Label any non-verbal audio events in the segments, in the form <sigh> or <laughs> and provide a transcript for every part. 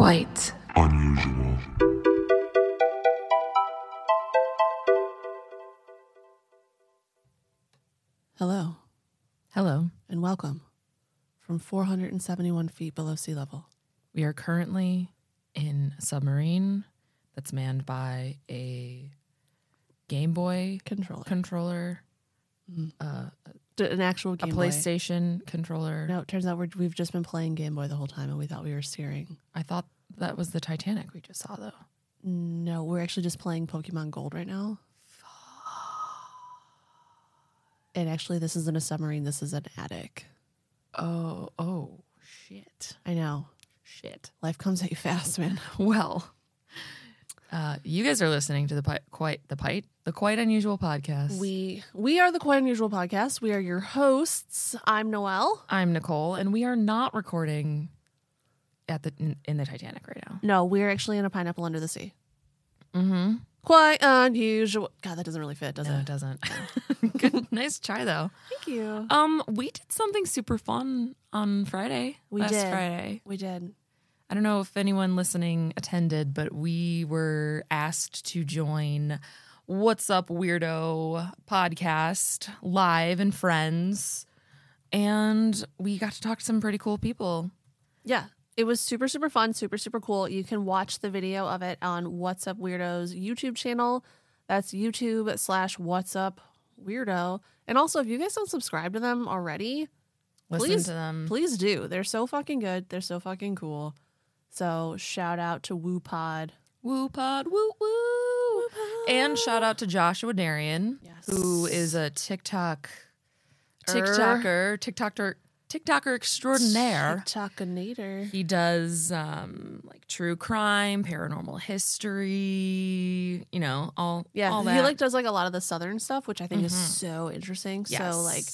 quite unusual. Hello Hello. and welcome from 471 feet below sea level. We are currently in a submarine that's manned by a Game Boy Controller. controller, mm-hmm. uh, D- An actual a Boy. PlayStation controller. No, it turns out we're, we've just been playing Game Boy the whole time and we thought we were steering. I thought that was the Titanic we just saw, though. No, we're actually just playing Pokemon Gold right now. And actually, this isn't a submarine. This is an attic. Oh, oh, shit. I know. Shit. Life comes at you fast, man. <laughs> Well, uh, you guys are listening to the pi- quite the pite the quite unusual podcast. We we are the Quite Unusual Podcast. We are your hosts. I'm Noelle. I'm Nicole, and we are not recording at the in, in the Titanic right now. No, we're actually in a pineapple under the sea. Mm-hmm. Quite unusual. God, that doesn't really fit, does No, it? it doesn't. <laughs> Good, nice try though. Thank you. Um, we did something super fun on Friday. We last did. Friday. We did. I don't know if anyone listening attended, but we were asked to join What's Up Weirdo podcast live and friends, and we got to talk to some pretty cool people. Yeah. It was super, super fun, super, super cool. You can watch the video of it on What's Up Weirdos YouTube channel. That's YouTube slash What's Up Weirdo. And also, if you guys don't subscribe to them already, Listen Please- to them. please do. They're so fucking good. They're so fucking cool. So shout out to Woo Pod. Woo pod, woo woo. And shout out to Joshua Darian, Yes. who is a TikTok Er. TikToker, TikToker, TikToker extraordinaire. TikTokinator. He does um like true crime, paranormal history, you know, all Yeah, all he like does like a lot of the southern stuff, which I think is so interesting. Yes. So like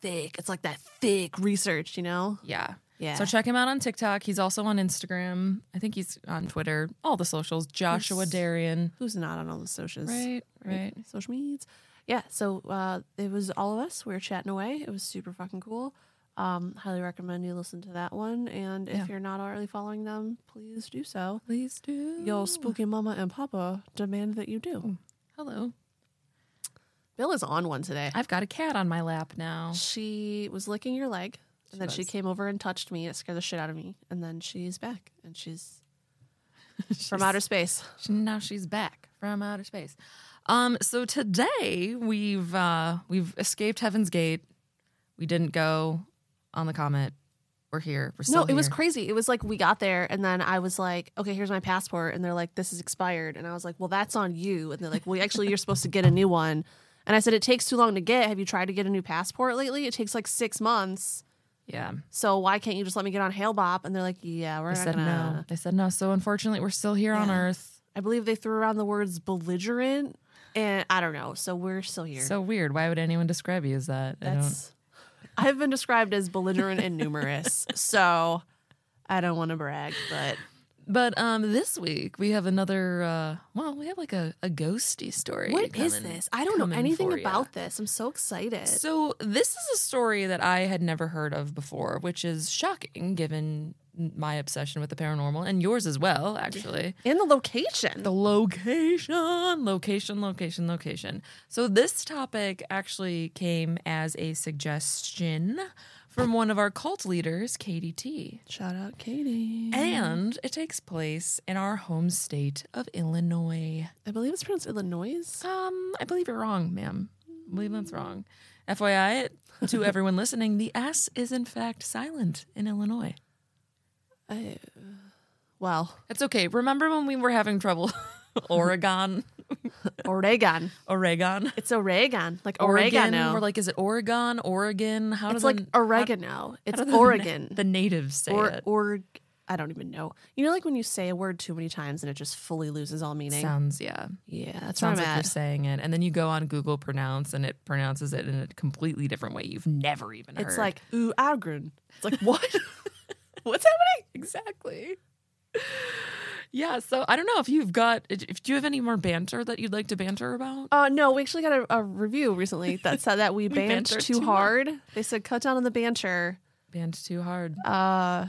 thick. It's like that thick research, you know? yeah. Yeah. So check him out on TikTok. He's also on Instagram. I think he's on Twitter. All the socials. Joshua Yes. Darian. Who's not on all the socials? Right, right. Social medias. Yeah. So uh, it was all of us. We were chatting away. It was super fucking cool. Um, highly recommend you listen to that one. And Yeah. if you're not already following them, please do so. Please do. Your spooky mama and papa demand that you do. Hello. Bill is on one today. I've got a cat on my lap now. She was licking your leg, and She then she came over and touched me. It scared the shit out of me. And then she's back, and she's <laughs> from outer space. Now she's back from outer space. Um, so today we've uh we've escaped Heaven's Gate. We didn't go on the comet. We're here. We're No, it was crazy. It was like we got there, and then I was like, "Okay, here's my passport," and they're like, "This is expired," and I was like, "Well, that's on you," and they're like, "Well, actually, you're supposed to get a new one." And I said, "It takes too long to get. Have you tried to get a new passport lately? It takes like six months. Yeah. So why can't you just let me get on Hale-Bopp?" And they're like, "Yeah, we're They not said gonna." no. They said no. So unfortunately, we're still here on Earth. I believe they threw around the words belligerent, and I don't know. So we're still here. So weird. Why would anyone describe you as that? I. That's I've been described as belligerent and numerous, <laughs> so I don't want to brag, but But um, this week we have another. Uh, well, we have like a, a ghosty story. what is coming- this? I don't know anything ya. about this. I'm so excited. So this is a story that I had never heard of before, which is shocking given my obsession with the paranormal and yours as well, actually. and the location. The location, location, location, location. So this topic actually came as a suggestion from one of our cult leaders, Katie T. Shout out Katie. And it takes place in our home state of Illinois. I believe it's pronounced Illinois. Um, I believe you're wrong, ma'am. I believe that's wrong. FYI, to <laughs> everyone listening, the S is in fact silent in Illinois. I, well, It's okay. Remember when we were having trouble? <laughs> Oregon, <laughs> Oregon. Oregon, It's Oregon, like Oregon. oregano. We're like, is it Oregon, Oregon? How it's does like the, oregano. It's do the- Oregon. The natives say or it. or I don't even know. You know, like when you say a word too many times and it just fully loses all meaning. Sounds yeah. yeah, that's where Sounds I'm like you're at. saying it, and then you go on Google Pronounce, and it pronounces it in a completely different way you've never even heard. It's like ooh, Agrin. It's like what? <laughs> What's happening? exactly. Yeah, so I don't know if you've got. If do you have any more banter that you'd like to banter about? Uh, no, we actually got a, a review recently that said that we, <laughs> We banned too too hard. They said cut down on the banter. Band too hard. Uh,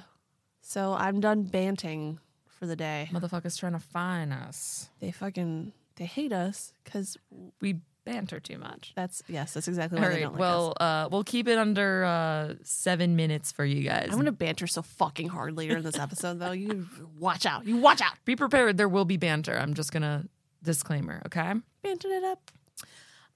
So I'm done banting for the day. Motherfuckers trying to fine us. They fucking they hate us because We banter too much. that's yes, that's exactly All why they right. don't like us. well, uh, we'll keep it under uh, seven minutes for you guys. I'm gonna banter so fucking hard later in this episode, though. You watch out. You watch out. Be prepared. There will be banter. I'm just gonna disclaimer. Okay. Banter it up.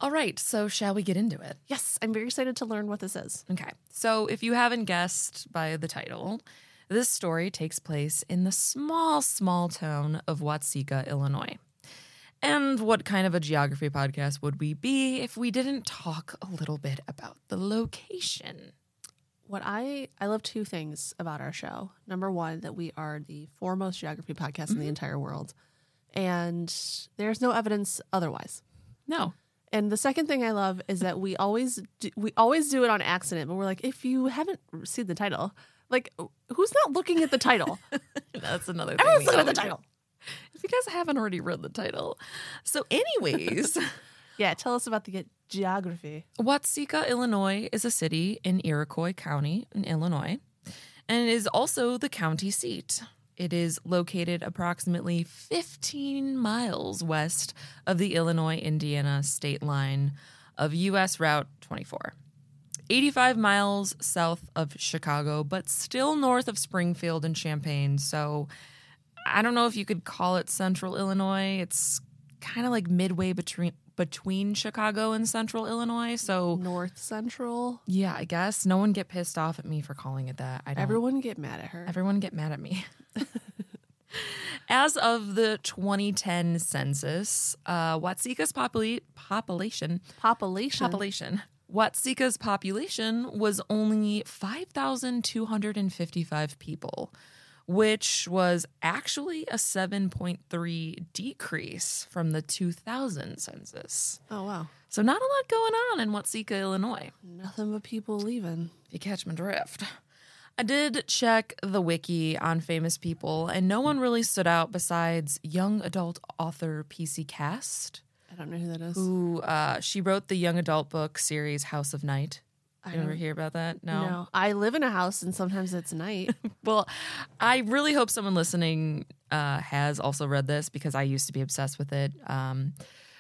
All right. So shall we get into it? Yes, I'm very excited to learn what this is. Okay. So if you haven't guessed by the title, this story takes place in the small, small town of Watseka, Illinois. And what kind of a geography podcast would we be if we didn't talk a little bit about the location? What I I love two things about our show. Number one, that we are the foremost geography podcast in the mm-hmm. entire world, and there's no evidence otherwise. No. And the second thing I love is that we always do, we always do it on accident, but we're like, if you haven't seen the title, like who's not looking at the title? <laughs> That's another thing. Everyone's looking at the title. If you guys haven't already read the title. So, anyways, <laughs> Yeah, tell us about the geography. Watseka, Illinois is a city in Iroquois County in Illinois and it is also the county seat. It is located approximately 15 miles west of the Illinois Indiana state line of US Route 24. 85 miles south of Chicago, but still north of Springfield and Champaign. So I don't know if you could call it central Illinois. It's kind of like midway between between Chicago and central Illinois. So North Central. yeah, I guess no one get pissed off at me for calling it that. I don't. Everyone get mad at her. Everyone get mad at me. <laughs> As of the 2010 census, uh, Watseka's popula- population Population. population Watseka's population was only 5,255 people, which was actually a 7.3 decrease from the 2000 census. Oh wow. So not a lot going on in Watseka, Illinois. Nothing but people leaving. If you catch my drift. I did check the wiki on famous people, and no one really stood out besides young adult author PC Cast, I don't know who that is. who uh, she wrote the young adult book series House of Night. I You ever hear about that? no. I live in a house and sometimes it's night. <laughs> Well, I really hope someone listening uh, has also read this because I used to be obsessed with it. Um,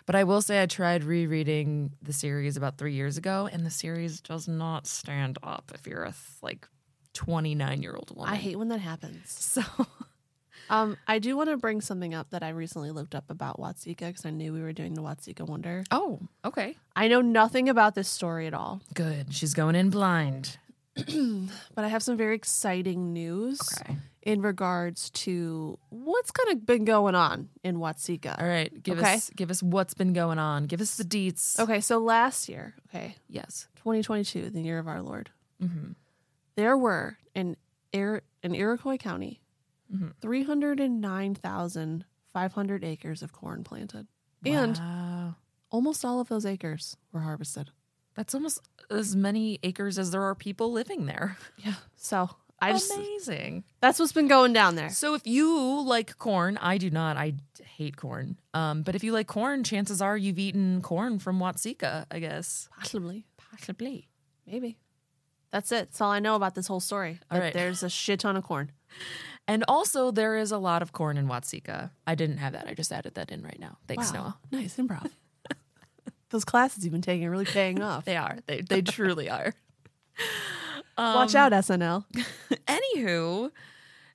but I will say I tried rereading the series about three years ago, and the series does not stand up if you're a th- like 29 year old woman. I hate when that happens. <laughs> so. Um, I do want to bring something up that I recently looked up about Watseka because I knew we were doing the Watseka Wonder. Oh, okay. I know nothing about this story at all, Good. She's going in blind. <clears throat> but I have some very exciting news Okay. in regards to what's kind of been going on in Watseka. All right. Give Okay. us give us what's been going on. Give us the deets. Okay, so last year, okay, Yes. 2022, the year of our Lord, hmm there were in Ir- in Iroquois County, Mhm. 309,500 acres of corn planted. And almost all of those acres were harvested. That's almost as many acres as there are people living there. <laughs> Yeah. So I just Amazing. that's what's been going down there. So if you like corn, I do not. I hate corn. Um, but if you like corn, chances are you've eaten corn from Watseka, I guess. Possibly. Possibly. Maybe. That's it. That's all I know about this whole story. All right. There's a shit ton of corn. <laughs> And also, there is a lot of corn in Watseka. I didn't have that. I just added that in right now. Thanks, wow. Noah. Nice improv. <laughs> Those classes you've been taking are really paying off. They are. They they truly are. <laughs> Um, Watch out, SNL. Anywho,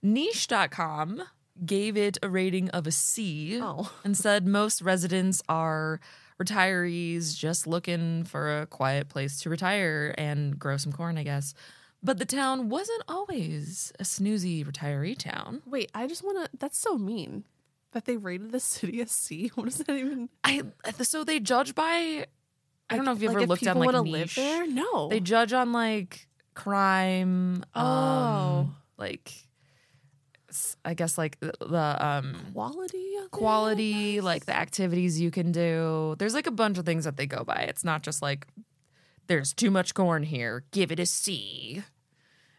niche.com gave it a rating of a C Oh. and said most residents are retirees just looking for a quiet place to retire and grow some corn, I guess. But the town wasn't always a snoozy retiree town. Wait, I just want to. That's so mean that they rated the <laughs> city a C. What does that even? I so they judge by I don't know if you like ever looked on like wanna live there. No, They judge on like crime. Oh. um, like I guess like the, the um quality, of it, I quality, guess? like the activities you can do. There's like a bunch of things that they go by. It's not just like there's too much corn here, give it a C.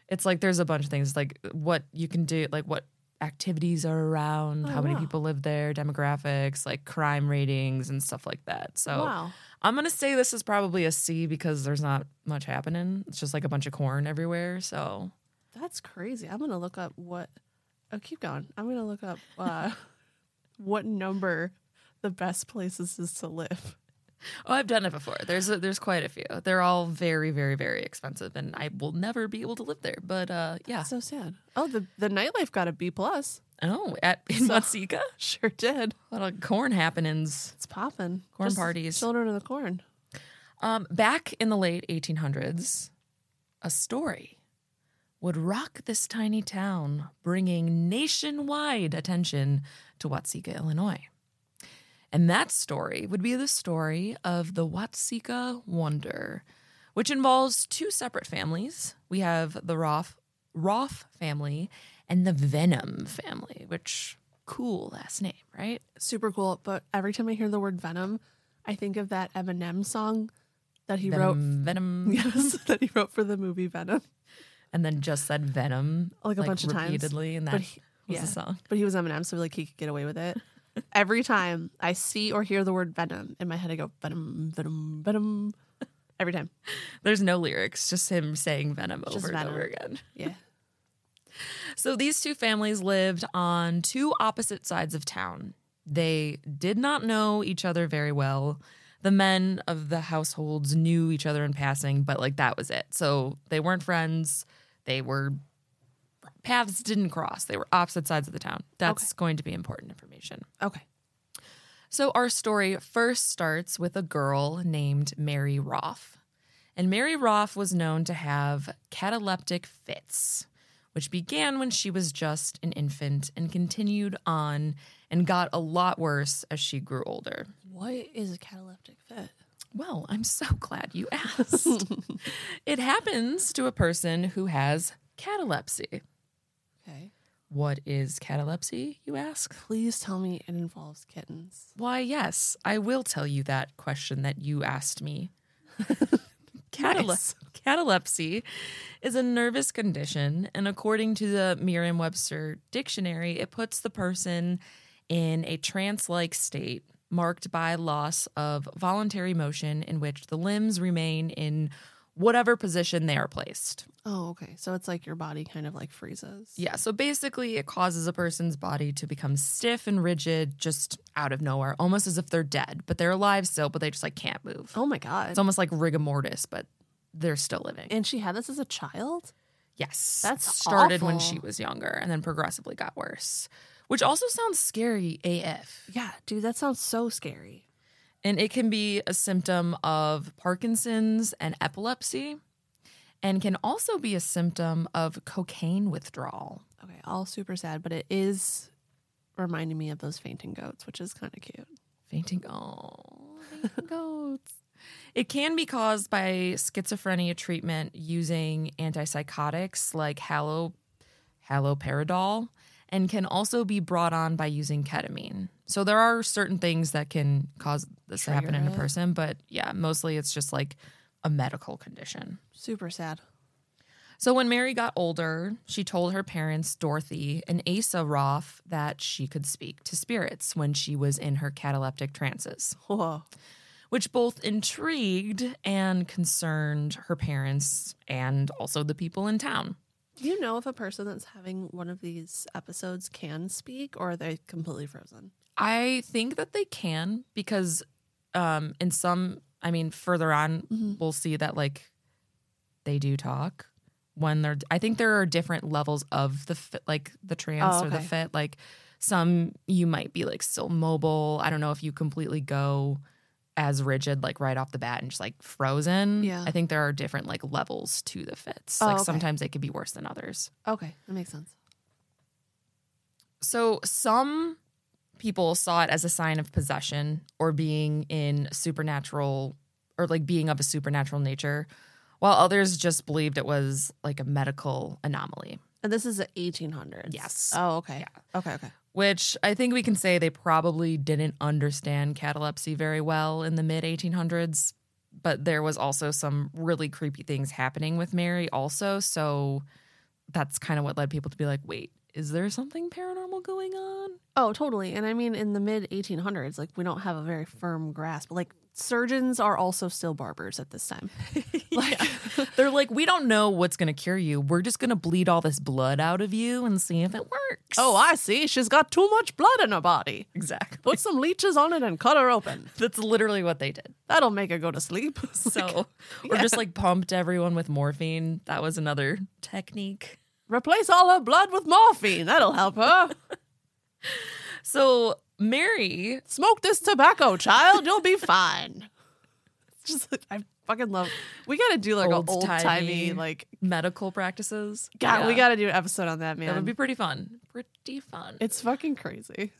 It's like there's a bunch of things like what you can do, like what activities are around, Oh, how many wow. people live there, demographics, like crime ratings and stuff like that. So wow. I'm gonna say this is probably a C because there's not much happening. It's just like a bunch of corn everywhere. So That's crazy. I'm gonna look up what. Oh, keep going. I'm gonna look up uh, <laughs> what number the best places is to live. Oh, I've done it before. There's a, there's quite a few. They're all very very very expensive, and I will never be able to live there. But uh, yeah. So sad. Oh, the the nightlife got a B plus. Oh, at in So- Watseka, <laughs> Sure did. a lot of corn happenings. It's popping. Corn parties. Children of the corn. Um, back in the late 1800s, a story would rock this tiny town, bringing nationwide attention to Watseka, Illinois. And that story would be the story of the Watseka Wonder, which involves two separate families. We have the Roff, Roff family and the Vennum family, which cool last name, right? Super cool. But every time I hear the word Venom, I think of that Eminem song that he wrote. Venom, Venom, <laughs> Yes, that he wrote for the movie Venom. And then just said Venom Like a bunch of times. repeatedly, and that But he- was yeah. the song. But he was Eminem, so like he could get away with it. <laughs> Every time I see or hear the word Venom in my head, I go Venom, Venom, Venom. Every time. There's no lyrics, just him saying Venom Just over and over again. Yeah. <laughs> So these two families lived on two opposite sides of town. They did not know each other very well. The men of the households knew each other in passing, but like that was it. So they weren't friends. They were paths didn't cross. They were opposite sides of the town. That's going to be important information. Okay. So, our story first starts with a girl named Mary Roff. And Mary Roff was known to have cataleptic fits, which began when she was just an infant and continued on and got a lot worse as she grew older. What is a cataleptic fit? Well, I'm so glad you asked. <laughs> it happens to a person who has catalepsy. Okay. What is catalepsy, you ask? Please tell me it involves kittens. Why, yes, I will tell you that question that you asked me. Catale- <laughs> Nice. Catalepsy is a nervous condition, and according to the Merriam Webster dictionary, it puts the person in a trance like state marked by loss of voluntary motion in which the limbs remain in whatever position they are placed. Oh, okay. So it's like your body kind of like freezes. Yeah, so basically, it causes a person's body to become stiff and rigid just out of nowhere, almost as if they're dead, but they're alive still, but they just like can't move. Oh my god. It's almost like rigor mortis, but they're still living. and she had this as a child? yes, That's started when she was younger, and then progressively got worse, which also sounds scary AF. Yeah, dude, that sounds so scary. And it can be a symptom of Parkinson's and epilepsy, and can also be a symptom of cocaine withdrawal. Okay, all super sad, but it is reminding me of those fainting goats, which is kind of cute. Fainting. Oh, fainting <laughs> goats. It can be caused by schizophrenia treatment using antipsychotics like halo, haloperidol, and can also be brought on by using ketamine. So there are certain things that can cause this to happen in a person, but yeah, mostly it's just like a medical condition. Super sad. So when Mary got older, she told her parents, Dorothy and Asa Roff, that she could speak to spirits when she was in her cataleptic trances, Whoa. which both intrigued and concerned her parents and also the people in town. Do you know if a person that's having one of these episodes can speak or are they completely frozen? I think that they can because um in some I mean further on we'll see that like they do talk when they're I think there are different levels of the fit, like the trance Oh, or the fit like some you might be like still mobile. I don't know if you completely go as rigid like right off the bat and just like frozen. Yeah. I think there are different like levels to the fits. Oh, like okay. sometimes they could be worse than others. Okay, that makes sense. So some people saw it as a sign of possession or being in supernatural or like being of a supernatural nature, while others just believed it was like a medical anomaly, And this is the 1800s. Yes. Oh, okay. Okay, okay. Which I think we can say they probably didn't understand catalepsy very well in the mid 1800s. But there was also some really creepy things happening with Mary, also. So that's kind of what led people to be like, wait, is there something paranormal going on? Oh, totally. And I mean, in the mid 1800s, like we don't have a very firm grasp. Like surgeons are also still barbers at this time. <laughs> Like <laughs> they're like, we don't know what's gonna cure you. We're just gonna bleed all this blood out of you and see if it works. Oh, I see. She's got too much blood in her body. exactly. Put some leeches on it and cut her open. <laughs> That's literally what they did. That'll make her go to sleep. So, or just like pumped everyone with morphine. That was another technique. Replace all her blood with morphine. That'll help her. So Mary, Smoke this tobacco, child. You'll be fine. It's <laughs> just like, I fucking love. We got to do like an old Old-timey. like. medical practices. God, we got to do an episode on that, man. That would be pretty fun. Pretty fun. it's fucking crazy.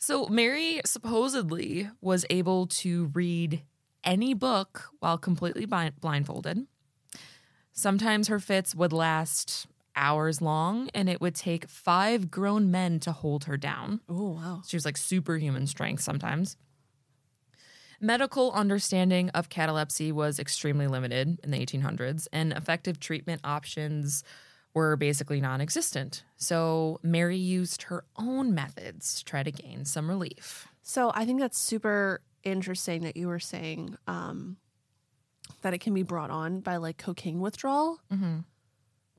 So Mary supposedly was able to read any book while completely blind- blindfolded. Sometimes her fits would last hours long, and it would take five grown men to hold her down. Oh wow. She was like superhuman strength sometimes. Medical understanding of catalepsy was extremely limited in the 1800s, and effective treatment options were basically non existent. So Mary used her own methods to try to gain some relief. So I think that's super interesting that you were saying um, that it can be brought on by like cocaine withdrawal. Mm-hmm.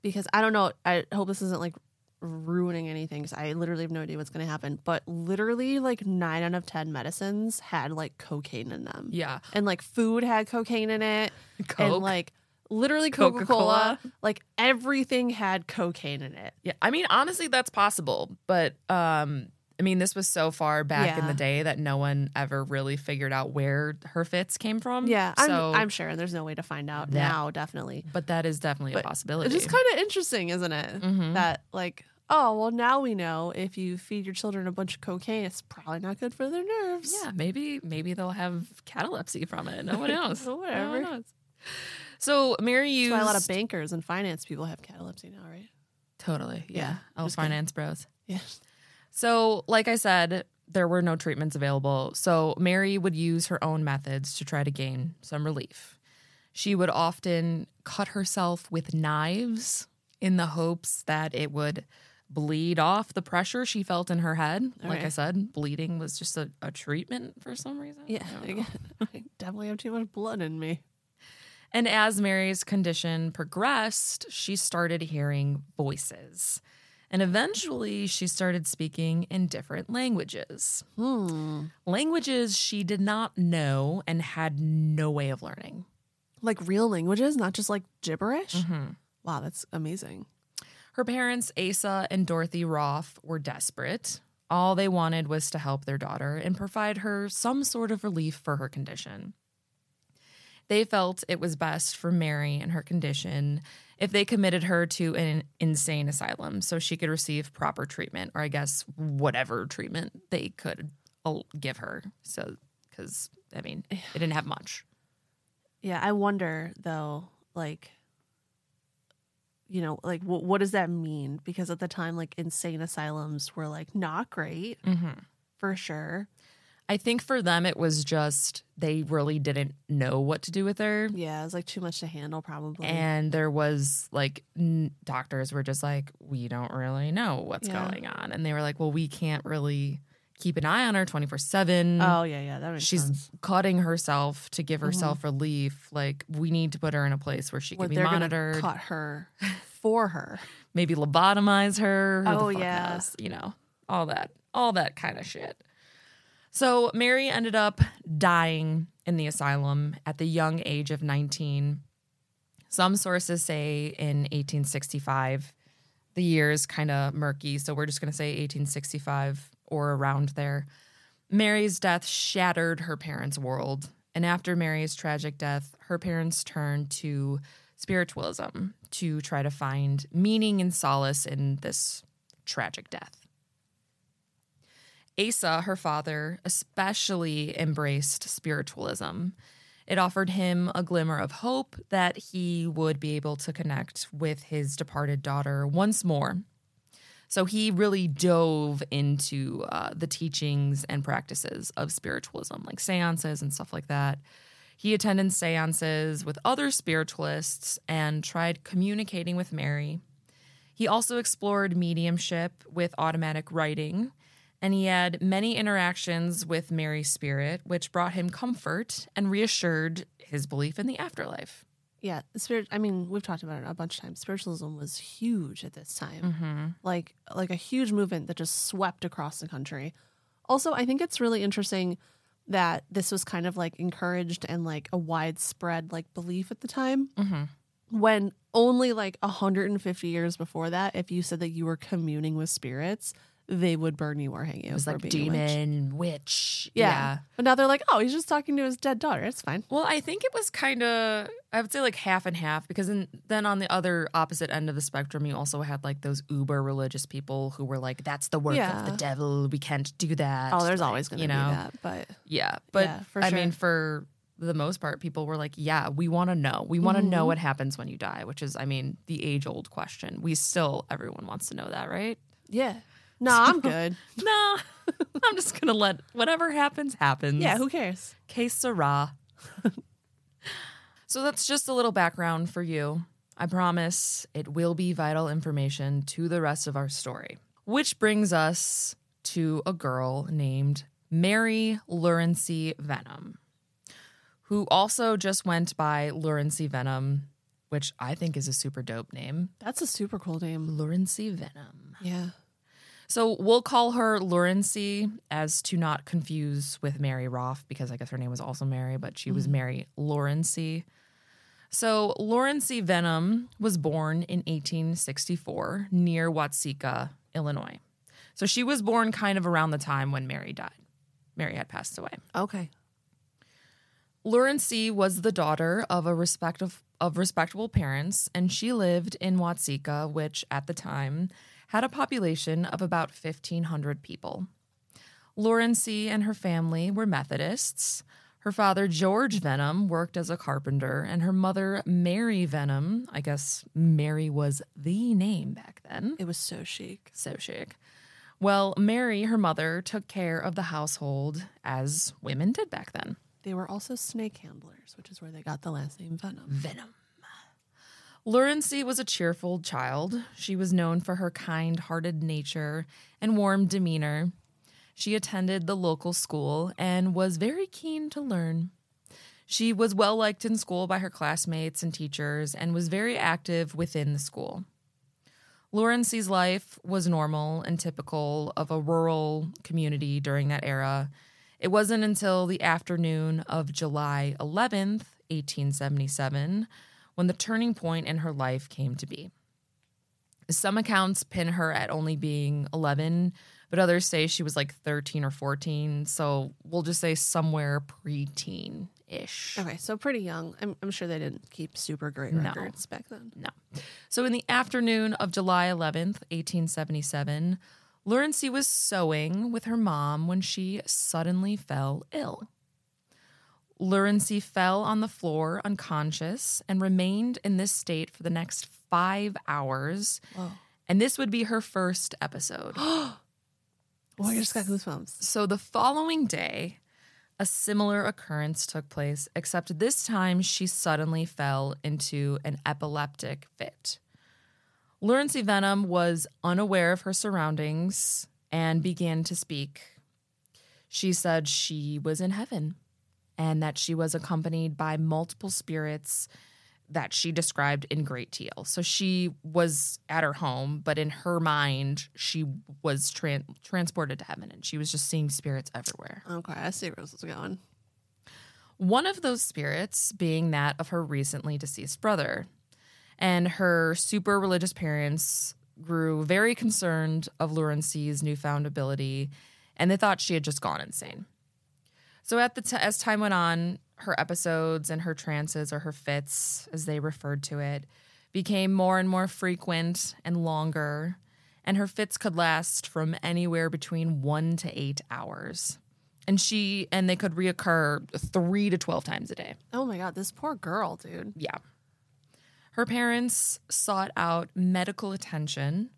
Because I don't know. I hope this isn't like ruining anything because I literally have no idea what's going to happen. But literally, like nine out of 10 medicines had like cocaine in them. Yeah. And like food had cocaine in it. Coke. And like literally Coca. Cola. Like everything had cocaine in it. yeah. I mean, honestly, that's possible. But um, I mean, this was so far back in the day that no one ever really figured out where her fits came from. Yeah. I'm, I'm sure. And there's no way to find out now, definitely. but that is definitely a possibility. It's just kind of interesting, isn't it? Mhm. That like, oh well, now we know if you feed your children a bunch of cocaine, it's probably not good for their nerves. Yeah, maybe maybe they'll have catalepsy from it. No one <laughs> knows. Whatever. No one knows. So Mary used That's why a lot of bankers and finance people have catalepsy now, right? totally yeah. Yeah, Oh, just kidding. finance bros. <laughs> Yeah. So, like I said, there were no treatments available. So Mary would use her own methods to try to gain some relief. She would often cut herself with knives in the hopes that it would bleed off the pressure she felt in her head. Like I said, bleeding was just a, a treatment for some reason. Yeah, I. I definitely have too much blood in me. And as Mary's condition progressed, she started hearing voices. And eventually, she started speaking in different languages. Hmm. Languages she did not know and had no way of learning. Like real languages, not just like gibberish. Mm-hmm. Wow, that's amazing. Her parents, Asa and Dorothy Roff, were desperate. All they wanted was to help their daughter and provide her some sort of relief for her condition. They felt it was best for Mary and her condition if they committed her to an insane asylum so she could receive proper treatment, or I guess whatever treatment they could give her. So, because, I mean, <sighs> they didn't have much. Yeah, I wonder though, like, you know, like what what does that mean? Because at the time, like insane asylums were like not great Mm-hmm. for sure. I think for them, it was just they really didn't know what to do with her. Yeah, it was like too much to handle, probably. And there was like n- doctors were just like, we don't really know what's Yeah. going on. And they were like, well, we can't really keep an eye on her 24 7. oh yeah, yeah, that makes She's sense. cutting herself to give mm-hmm. herself relief. Like, we need to put her in a place where she Where can be monitored, cut her for her. maybe lobotomize her. Oh, yeah. knows, you know, all that, all that kind of shit. So Mary ended up dying in the asylum at the young age of 19. Some sources say in 1865. The year is kind of murky, so we're just going to say 1865 or around there. Mary's death shattered her parents' world. And after Mary's tragic death, her parents turned to spiritualism to try to find meaning and solace in this tragic death. Asa, her father, especially embraced spiritualism. It offered him a glimmer of hope that he would be able to connect with his departed daughter once more. So he really dove into uh, the teachings and practices of spiritualism, like seances and stuff like that. He attended seances with other spiritualists and tried communicating with Mary. He also explored mediumship with automatic writing, and he had many interactions with Mary's spirit, which brought him comfort and reassured his belief in the afterlife. Yeah, spirit. I mean, we've talked about it a bunch of times. Spiritualism was huge at this time, Mm-hmm. like like a huge movement that just swept across the country. Also, I think it's really interesting that this was kind of like encouraged and like a widespread like belief at the time. Mm-hmm. When only like 150 years before that, if you said that you were communing with spirits, they would burn you or hang you. It was like a witch. demon, witch. Yeah. But now they're like, oh, he's just talking to his dead daughter. It's fine. Well, I think it was kind of, I would say like half and half because then, then on the other opposite end of the spectrum, you also had like those uber religious people who were like, that's the work of the devil. We can't do that. Oh, there's Like, always going to you be know? that. But Yeah. But Yeah, for I mean, for the most part, people were like, yeah, we want to know. We want to know Mhm. what happens when you die, which is, I mean, the age old question. We still, everyone wants to know that, right? yeah. No, I'm good. <laughs> No, I'm just to let whatever happens, happens. yeah, who cares? Que sera. <laughs> so that's just a little background for you. I promise it will be vital information to the rest of our story. Which brings us to a girl named Mary Lurancy Vennum, who also just went by Lurancy Vennum, which I think is a super dope name. That's a super cool name. Lurancy Vennum. Yeah. So we'll call her Lurancy as to not confuse with Mary Roff because I guess her name was also Mary, but she was mm-hmm. Mary Lurancy. So Lurancy Vennum was born in 1864 near Watseka, Illinois. So she was born kind of around the time when Mary died. Mary had passed away. Okay. Lurancy was the daughter of a respective of of respectable parents, and she lived in Watseka, which at the time had a population of about 1,500 people. Lurancy and her family were Methodists. Her father, George Vennum, worked as a carpenter, and her mother, Mary Vennum, I guess Mary was the name back then. It was so chic. So chic. Well, Mary, her mother, took care of the household as women did back then. They were also snake handlers, which is where they got the last name Venom. Venom. Lurancy was a cheerful child. She was known for her kind hearted nature and warm demeanor. She attended the local school and was very keen to learn. She was well liked in school by her classmates and teachers and was very active within the school. Lurancy's life was normal and typical of a rural community during that era. It wasn't until the afternoon of July 11th, 1877, when the turning point in her life came to be. Some accounts pin her at only being 11, but others say she was like 13 or 14. So we'll just say somewhere preteen ish. Okay, so pretty young. I'm, I'm sure they didn't keep super great No. records back then. No. So in the afternoon of July 11th, 1877, Lurancy was sewing with her mom when she suddenly fell ill. Lurancy fell on the floor unconscious and remained in this state for the next five hours. Whoa. And this would be her first episode. <gasps> Oh, I just got goosebumps. So the following day, a similar occurrence took place, except this time she suddenly fell into an epileptic fit. Lurancy Vennum was unaware of her surroundings and began to speak. She said she was in heaven and that she was accompanied by multiple spirits that she described in great detail. So she was at her home, but in her mind, she was tran- transported to heaven and she was just seeing spirits everywhere. Okay, I see where this is going. One of those spirits being that of her recently deceased brother. And her super religious parents grew very concerned of Lurancy's newfound ability and they thought she had just gone insane. So at the t- as time went on, her episodes and her trances or her fits, as they referred to it, became more and more frequent and longer, and her fits could last from anywhere between 1 to 8 hours. And she and they could reoccur 3 to 12 times a day. Oh my god, this poor girl, dude. Yeah. Her parents sought out medical attention,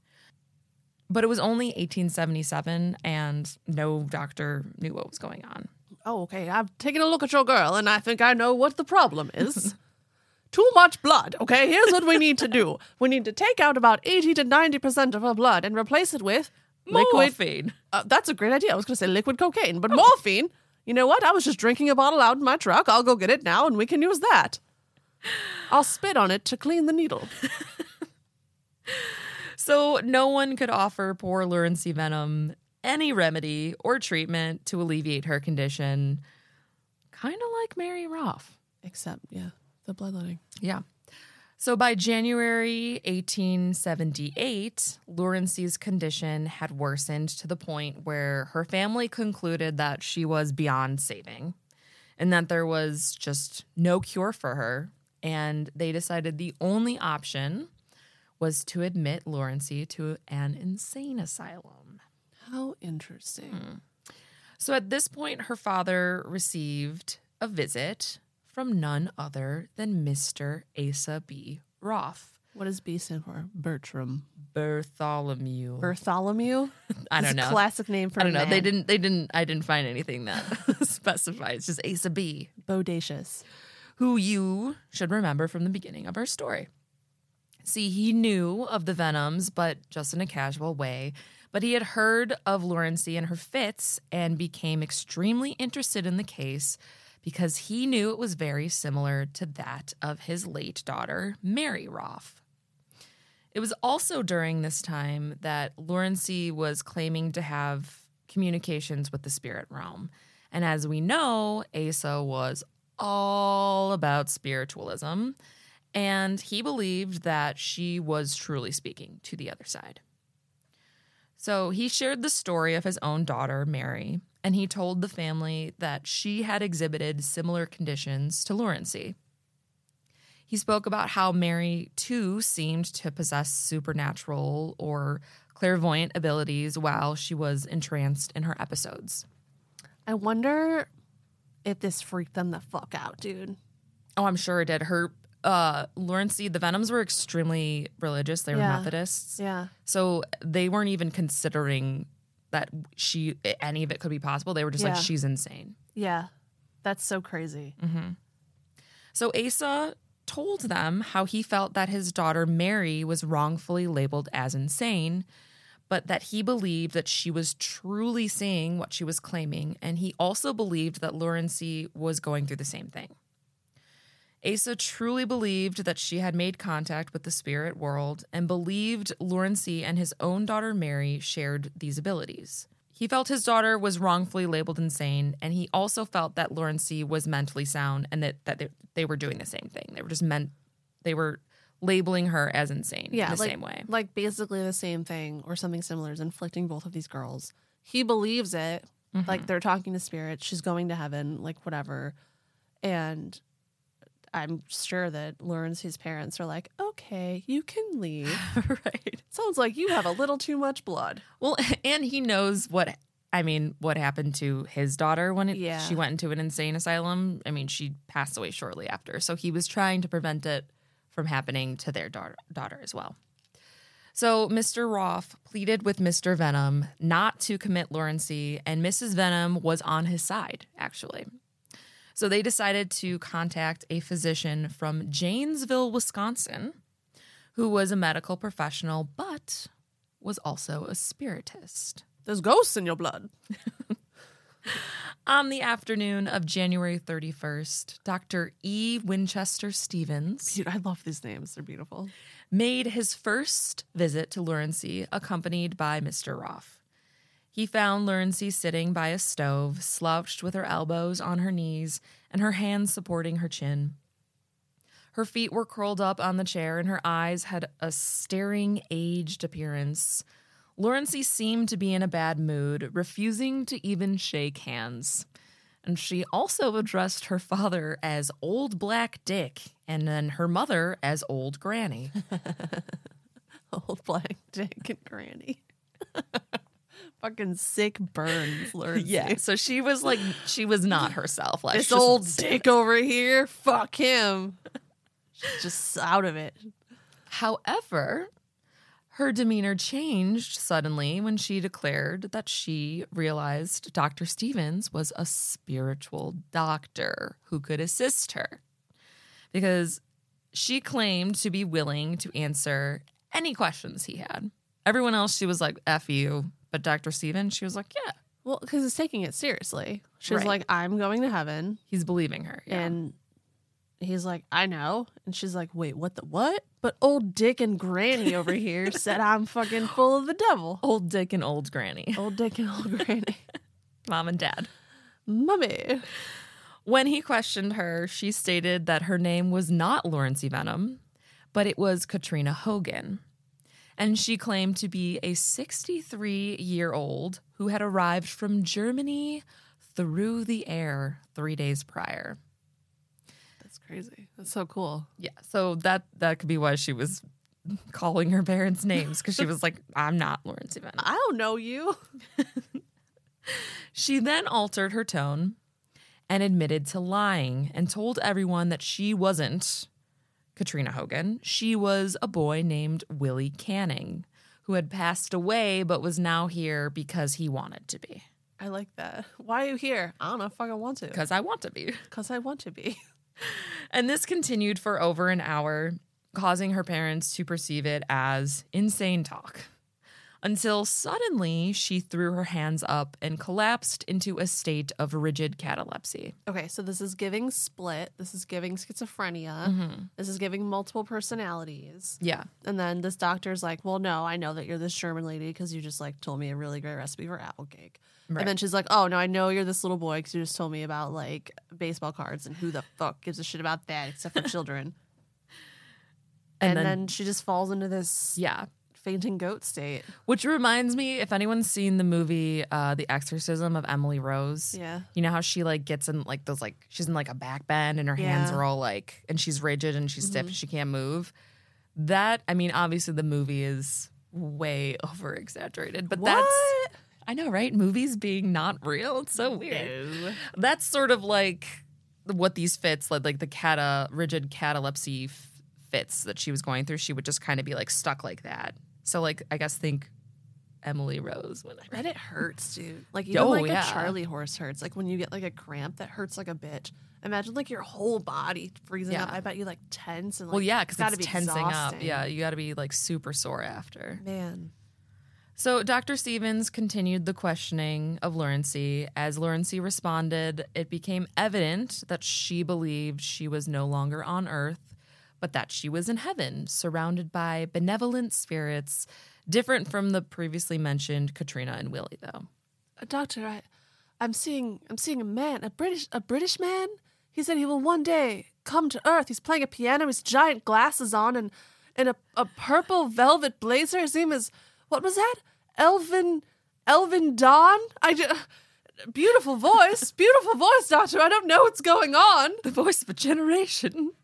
but it was only 1877 and no doctor knew what was going on. Oh, okay. I've taken a look at your girl and I think I know what the problem is. <laughs> too much blood. Okay, here's what we need to do. We need to take out about 80 to 90% of her blood and replace it with liquid. Morphine. Uh, that's a great idea. I was going to say liquid cocaine, but morphine. You know what? I was just drinking a bottle out in my truck. I'll go get it now and we can use that. I'll spit on it to clean the needle. <laughs> So no one could offer poor Lurancy Vennum any remedy or treatment to alleviate her condition. Kind of like Mary Roff. Except, yeah, the bloodletting. Yeah. So by January 1878, Lurancy's condition had worsened to the point where her family concluded that she was beyond saving and that there was just no cure for her. And they decided the only option was to admit Lurancy to an insane asylum. How interesting. Hmm. So at this point, her father received a visit from none other than Mr. Asa B. Roff. What does B stand for? Bertram. Bartholomew. Bartholomew? I don't a know. Classic name for I don't know. They didn't. They didn't. I didn't find anything that <laughs> specifies. Just Asa B, Bodacious. who you should remember from the beginning of our story. See, he knew of the Vennums, but just in a casual way. But he had heard of Lurancy and her fits and became extremely interested in the case because he knew it was very similar to that of his late daughter, Mary Roff. It was also during this time that Lurancy was claiming to have communications with the spirit realm. And as we know, Asa was all about spiritualism, and he believed that she was truly speaking to the other side. So he shared the story of his own daughter, Mary, and he told the family that she had exhibited similar conditions to Lurancy. He spoke about how Mary, too, seemed to possess supernatural or clairvoyant abilities while she was entranced in her episodes. I wonder if this freaked them the fuck out, dude. Oh, I'm sure it did. Her, uh, Lurancy, the Vennums were extremely religious. They were Yeah. Methodists. Yeah. So they weren't even considering that she, any of it could be possible. They were just like, she's insane. Yeah. That's so crazy. So Asa told them how he felt that his daughter Mary was wrongfully labeled as insane, but that he believed that she was truly seeing what she was claiming, and he also believed that Lurancy was going through the same thing. Asa truly believed that she had made contact with the spirit world and believed Lurancy and his own daughter Mary shared these abilities. He felt his daughter was wrongfully labeled insane, and he also felt that Lurancy was mentally sound and that, that they, they were doing the same thing. They were just meant, they were labeling her as insane Yeah. in the like, same way. Like basically the same thing or something similar is inflicting both of these girls. He believes it. Mm-hmm. Like they're talking to spirits. She's going to heaven, like whatever. And I'm sure that Lawrence's parents are like, okay, you can leave. <laughs> right. Sounds like you have a little too much blood. Well, <laughs> and he knows what I mean, what happened to his daughter when it, Yeah. she went into an insane asylum. I mean, she passed away shortly after. So he was trying to prevent it from happening to their daughter, daughter as well. So Mr. Roff pleaded with Mr. Vennum not to commit Lurancy, and Mrs. Vennum was on his side, actually. So they decided to contact a physician from Janesville, Wisconsin, who was a medical professional, but was also a spiritist. There's ghosts in your blood. <laughs> On the afternoon of January 31st, Dr. E. Winchester Stevens Dude, I love these names. They're beautiful. made his first visit to Lurancy, accompanied by Mr. Roff. He found Lurancy sitting by a stove, slouched with her elbows on her knees and her hands supporting her chin. Her feet were curled up on the chair, and her eyes had a staring, aged appearance. Lurancy seemed to be in a bad mood, refusing to even shake hands. And she also addressed her father as Old Black Dick, and then her mother as Old Granny. <laughs> Old black dick and granny. <laughs> Fucking sick burns, <laughs> Lawrence. Yeah. So she was like, she was not herself. Let's This old dick over here, fuck him. She's just out of it. However, her demeanor changed suddenly when she declared that she realized Dr. Stevens was a spiritual doctor who could assist her. Because She claimed to be willing to answer any questions he had. Everyone else, she was like, F you. But Dr. Steven, she was like, yeah, Well, because it's taking it seriously. She's Right. like, I'm going to heaven. he's believing her. Yeah. And he's like, I know. And she's like, wait, what the what? But old Dick and Granny over here <laughs> said I'm fucking full of the devil. old Dick and old Granny, Old Dick and old Granny. <laughs> mom and dad. Mummy. When he questioned her, she stated that her name was not Lawrence Vennum, but it was Katrina Hogan. And she claimed to be a 63 year old who had arrived from Germany through the air three days prior. That's crazy. That's so cool. Yeah, so that that could be why she was calling her parents names because she was like, "I'm not Lurancy Vennum." I don't know you. <laughs> She then altered her tone and admitted to lying and told everyone that she wasn't Katrina Hogan. She was a boy named Willie Canning who had passed away but was now here because he wanted to be. I like that. Why are you here? I don't know if I want to. Because I want to be. Because I want to be. <laughs> And this continued for over an hour, causing her parents to perceive it as insane talk. Until suddenly she threw her hands up and collapsed into a state of rigid catalepsy. Okay, so this is giving split. This is giving schizophrenia. Mm-hmm. This is giving multiple personalities. Yeah. And then this doctor's like, "Well, no, I know that you're this Sherman lady because you just like told me a really great recipe for apple cake." Right. And then she's like, "Oh no, I know you're this little boy because you just told me about like baseball cards and who the fuck gives a shit about that except for <laughs> children." And and then- then, she just falls into this Yeah. Fainting goat state. Which reminds me, if anyone's seen the movie uh, The Exorcism of Emily Rose, Yeah. you know how she like gets in like those like she's in like a back bend and her hands are all like and she's rigid and she's stiff and she can't move. That I mean, obviously the movie is way <laughs> over exaggerated, but that's I know, right? Movies being not real. It's so weird. That's sort of like what these fits, like like the cata rigid catalepsy f- fits that she was going through. She would just kind of be like stuck like that. So like I guess think Emily Rose when I And it hurts, dude. Like even Oh, like yeah. a Charlie horse hurts. Like when you get like a cramp that hurts like a bitch. Imagine like your whole body freezing Yeah. up. I bet you like tense and like, Well, yeah, because it's tensing exhausting. up. Yeah, you got to be like super sore after. Man. So Dr. Stevens continued the questioning of Lurancy. As Lurancy responded, it became evident that she believed she was no longer on Earth, but that she was in heaven, surrounded by benevolent spirits, different from the previously mentioned Katrina and Willie, though. Uh, Doctor, I I'm seeing I'm seeing a man, a British a British man. He said he will one day come to Earth. He's playing a piano, his giant glasses on and in a, a purple velvet blazer. His name is what was that? Elvin Elvin Dawn? I ju- beautiful voice. beautiful voice, Doctor. I don't know what's going on. The voice of a generation. <laughs>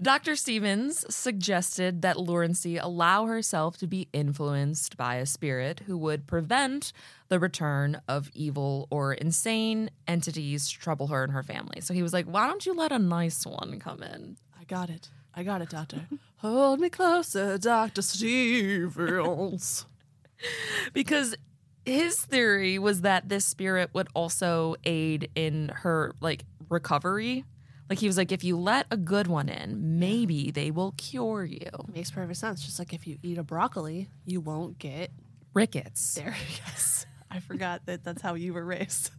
Dr. Stevens suggested that Lurancy allow herself to be influenced by a spirit who would prevent the return of evil or insane entities to trouble her and her family. So he was like, Why don't you let a nice one come in? I got it. I got it, Doctor. <laughs> Hold me closer, Doctor Stevens. <laughs> Because his theory was that this spirit would also aid in her like recovery. Like he was like, if you let a good one in, maybe they will cure you. Makes perfect sense. Just like if you eat a broccoli, you won't get Rickets. there. <laughs> Yes, I forgot that that's how you were raised.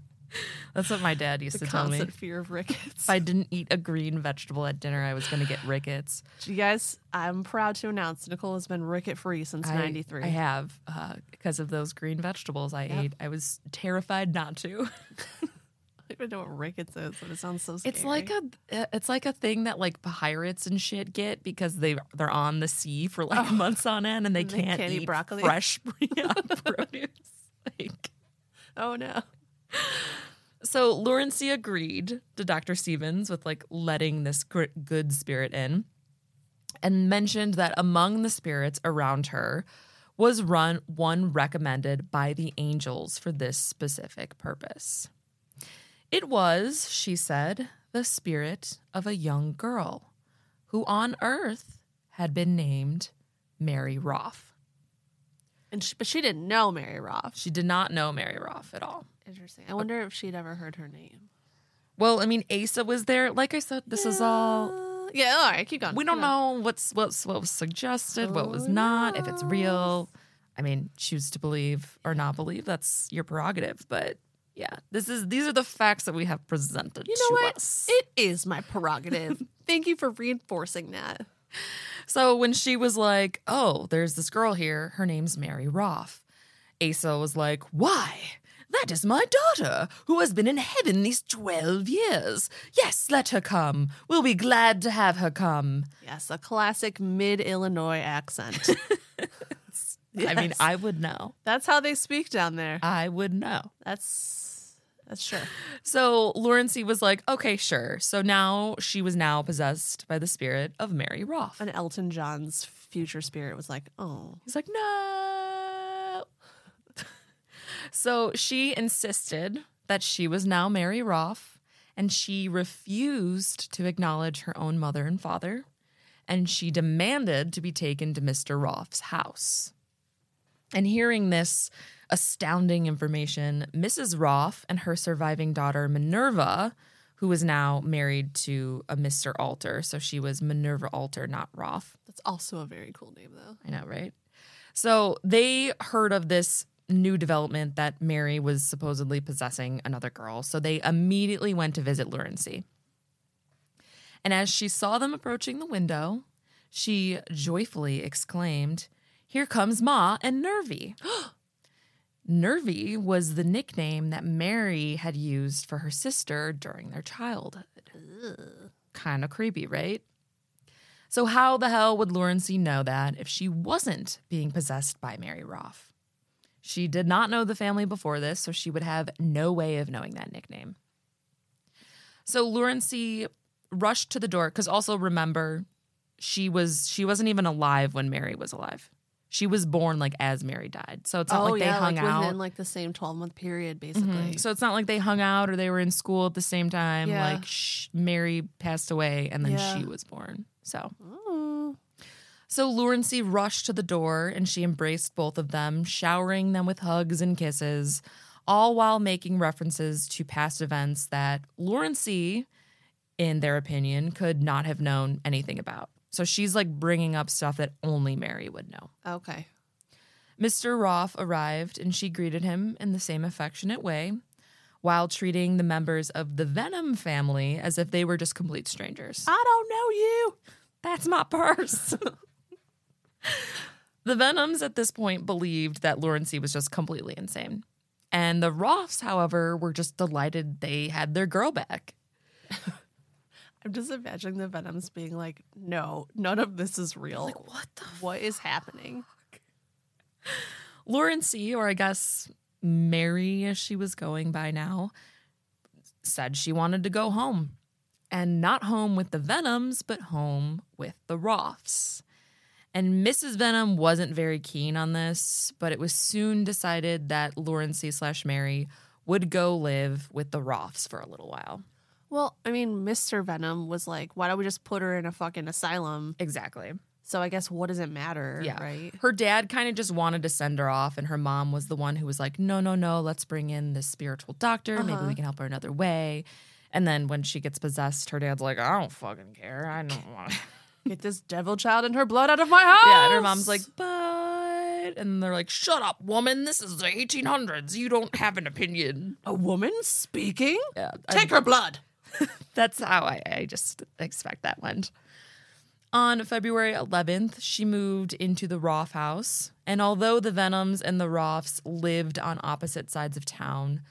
That's what my dad used The to tell me. constant fear of rickets. If I didn't eat a green vegetable at dinner, I was going to get rickets. you guys, I'm proud to announce Nicole has been ricket free since I- '93. I have uh, because of those green vegetables I ate. I was terrified not to. <laughs> I don't even know what rickets is, but it sounds so scary. It's like a uh, it's like a thing that like pirates and shit get because they they're on the sea for like oh. months on end and they, And they can't, can't eat eat broccoli. fresh <laughs> yeah, <laughs> produce. Like oh no. So Lurancy agreed to Dr. Stevens with like letting this good spirit in and mentioned that among the spirits around her was run one recommended by the angels for this specific purpose. It was, she said, the spirit of a young girl who on earth had been named Mary Roff. And she, but she didn't know Mary Roff. She did not know Mary Roff at all. Interesting. I wonder if she'd ever heard her name. Well, I mean, Asa was there. Like I said, this is all Yeah, all right, keep going. We don't going. know what's what's what was suggested, what was Who not, if it's real. I mean, choose to believe or not believe. That's your prerogative. But yeah, this is these are the facts that we have presented You know what? us. It is my prerogative. <laughs> Thank you for reinforcing that. So when she was like, "Oh, there's this girl here. Her name's Mary Roff," Asa was like, "Why?" That is my daughter, who has been in heaven these 12 years. Yes, let her come. We'll be glad to have her come. Yes, a classic mid Illinois accent. <laughs> I mean, I would know. That's how they speak down there. I would know. That's that's sure. So Lurancy was like, okay, sure. So now she was now possessed by the spirit of Mary Roff. And Elton John's future spirit was like, oh, He's like, no. <laughs> so she insisted that she was now Mary Roff, and she refused to acknowledge her own mother and father, and she demanded to be taken to Mr. Roff's house. And hearing this astounding information, Mrs. Roff and her surviving daughter, Minerva, who was now married to a Mr. Alter, so she was Minerva Alter, not Roff. that's also a very cool name though. I know, right? So they heard of this new development that Mary was supposedly possessing another girl. So they immediately went to visit Lurancy. And as she saw them approaching the window, she joyfully exclaimed, Here comes Ma and Nervy. <gasps> <gasps> <gasps> Nervy was the nickname that Mary had used for her sister during their childhood. Kind of creepy, right? So, how the hell would Lurancy know that if she wasn't being possessed by Mary Roff? She did not know the family before this, so she would have no way of knowing that nickname. So, Lurancy rushed to the door because also remember, she was she wasn't even alive when Mary was alive. She was born like as Mary died, so it's not like they hung like out. within like the same twelve month period, basically. Mhm. So it's not like they hung out or they were in school at the same time. Yeah. Like sh- Mary passed away and then Yeah. she was born. So Oh. so Lurancy rushed to the door and she embraced both of them, showering them with hugs and kisses, all while making references to past events that Lurancy, in their opinion, could not have known anything about. So she's like bringing up stuff that only Mary would know. Okay. Mr. Roff arrived and she greeted him in the same affectionate way while treating the members of the Vennum family as if they were just complete strangers. I don't know you. That's my purse. <laughs> the Vennums at this point believed that Lurancy was just completely insane. And the Roffs, however, were just delighted they had their girl back. <laughs> I'm just imagining the Vennums being like, no, none of this is real. Like, what the? what is happening? Lurancy, or I guess Mary, as she was going by now, said she wanted to go home. And not home with the Vennums, but home with the Roffs. And Mrs. Vennum wasn't very keen on this, but it was soon decided that Lurancy slash Mary would go live with the Roffs for a little while. Well, I mean, Mr. Vennum was like, why don't we just put her in a fucking asylum? Exactly. So I guess what does it matter? Yeah. Right. Her dad kind of just wanted to send her off, and her mom was the one who was like, no, no, no, let's bring in this spiritual doctor. Maybe Uh-huh. we can help her another way. And then when she gets possessed, her dad's like, I don't fucking care. I don't <laughs> want to Get this devil child and her blood out of my house. Yeah. And her mom's like, but. And they're like, shut up, woman. This is the 1800s. You don't have an opinion. a woman speaking? Yeah. I- Take her blood. <laughs> That's how I, I just expect that went. On February 11th, she moved into the Roff house. And although the Vennums and the Roffs lived on opposite sides of town,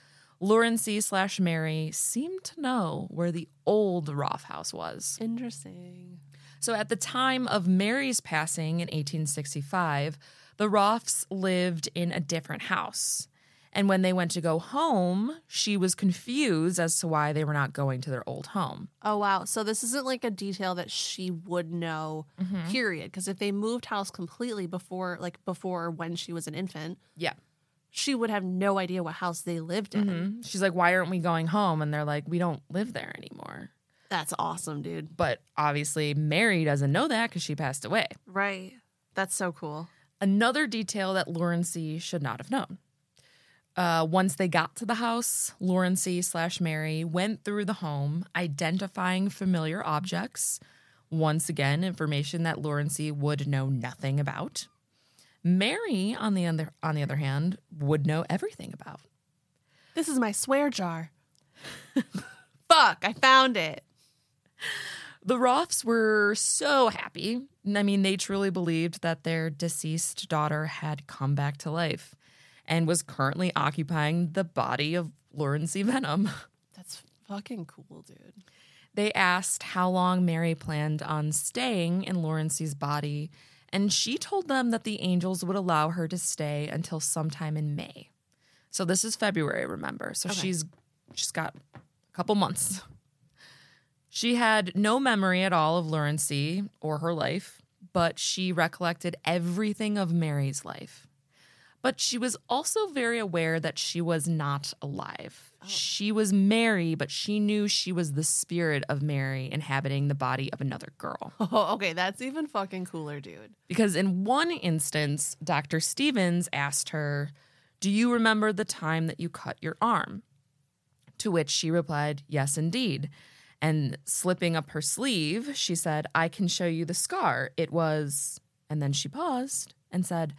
Lurancy slash Mary seemed to know where the old Roff house was. Interesting. So at the time of Mary's passing in 1865, the Roffs lived in a different house. And when they went to go home, she was confused as to why they were not going to their old home. Oh wow. So this isn't like a detail that she would know, Mm-hmm. period. Because if they moved house completely before like before when she was an infant, Yeah. she would have no idea what house they lived in. Mhm. She's like, Why aren't we going home? And they're like, We don't live there anymore. That's awesome, dude. But obviously, Mary doesn't know that because she passed away. Right. That's so cool. Another detail that Lurancy should not have known. Uh, once they got to the house, Lurancy slash Mary went through the home, identifying familiar objects, Once again, information that Lurancy would know nothing about. Mary, on the other on the other hand, would know everything about. This is my swear jar. <laughs> Fuck, I found it. The Roffs were so happy. I mean, they truly believed that their deceased daughter had come back to life and was currently occupying the body of Lurancy Vennum. That's fucking cool, dude. They asked how long Mary planned on staying in Lurancy's body, and she told them that the angels would allow her to stay until sometime in May. So this is February, remember. So Okay. she's she's got a couple months. She had no memory at all of Lurancy or her life, but she recollected everything of Mary's life. But she was also very aware that she was not alive. Oh. She was Mary, but she knew she was the spirit of Mary inhabiting the body of another girl. <laughs> Oh, okay, that's even fucking cooler, dude. Because in one instance, Dr. Stevens asked her, Do you remember the time that you cut your arm? To which she replied, Yes, indeed. And slipping up her sleeve, she said, I can show you the scar. It was. And then she paused and said,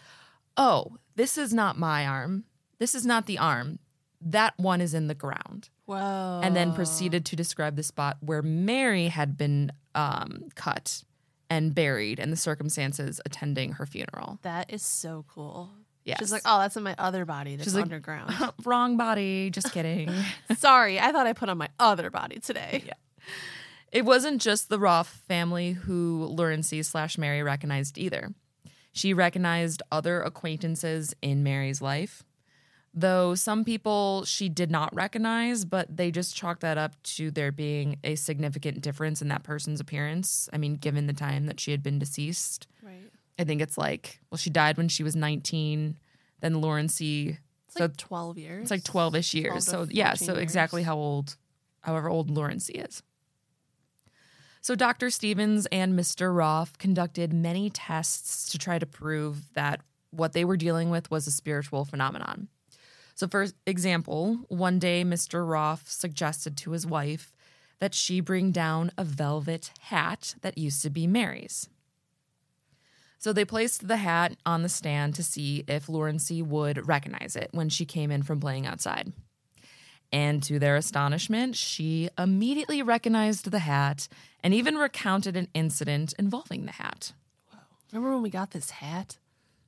Oh, this is not my arm. This is not the arm. That one is in the ground Whoa. and then proceeded to describe the spot where Mary had been um, cut and buried and the circumstances attending her funeral. That is so cool. Yes. She's like, oh, that's in my other body that's She's like- underground. <laughs> Wrong body, just kidding. <laughs> Sorry, I thought I put on my other body today. <laughs> Yeah. it wasn't just the Roff family who Lurancy slash Mary recognized either. She recognized other acquaintances in Mary's life, though some people she did not recognize, but they just chalked that up to there being a significant difference in that person's appearance. I mean, given the time that she had been deceased. Right. I think it's like, well, she died when she was 19. Then Lurancy, It's so like 12 years. it's like 12 ish 12 years. to So, yeah, 14 so exactly how old, however old Lurancy is. So, Dr. Stevens and Mr. Roff conducted many tests to try to prove that what they were dealing with was a spiritual phenomenon. So, for example, one day Mr. Roff suggested to his wife that she bring down a velvet hat that used to be Mary's. So they placed the hat on the stand to see if Lurancy would recognize it when she came in from playing outside. And to their astonishment, she immediately recognized the hat and even recounted an incident involving the hat. Wow. Remember when we got this hat?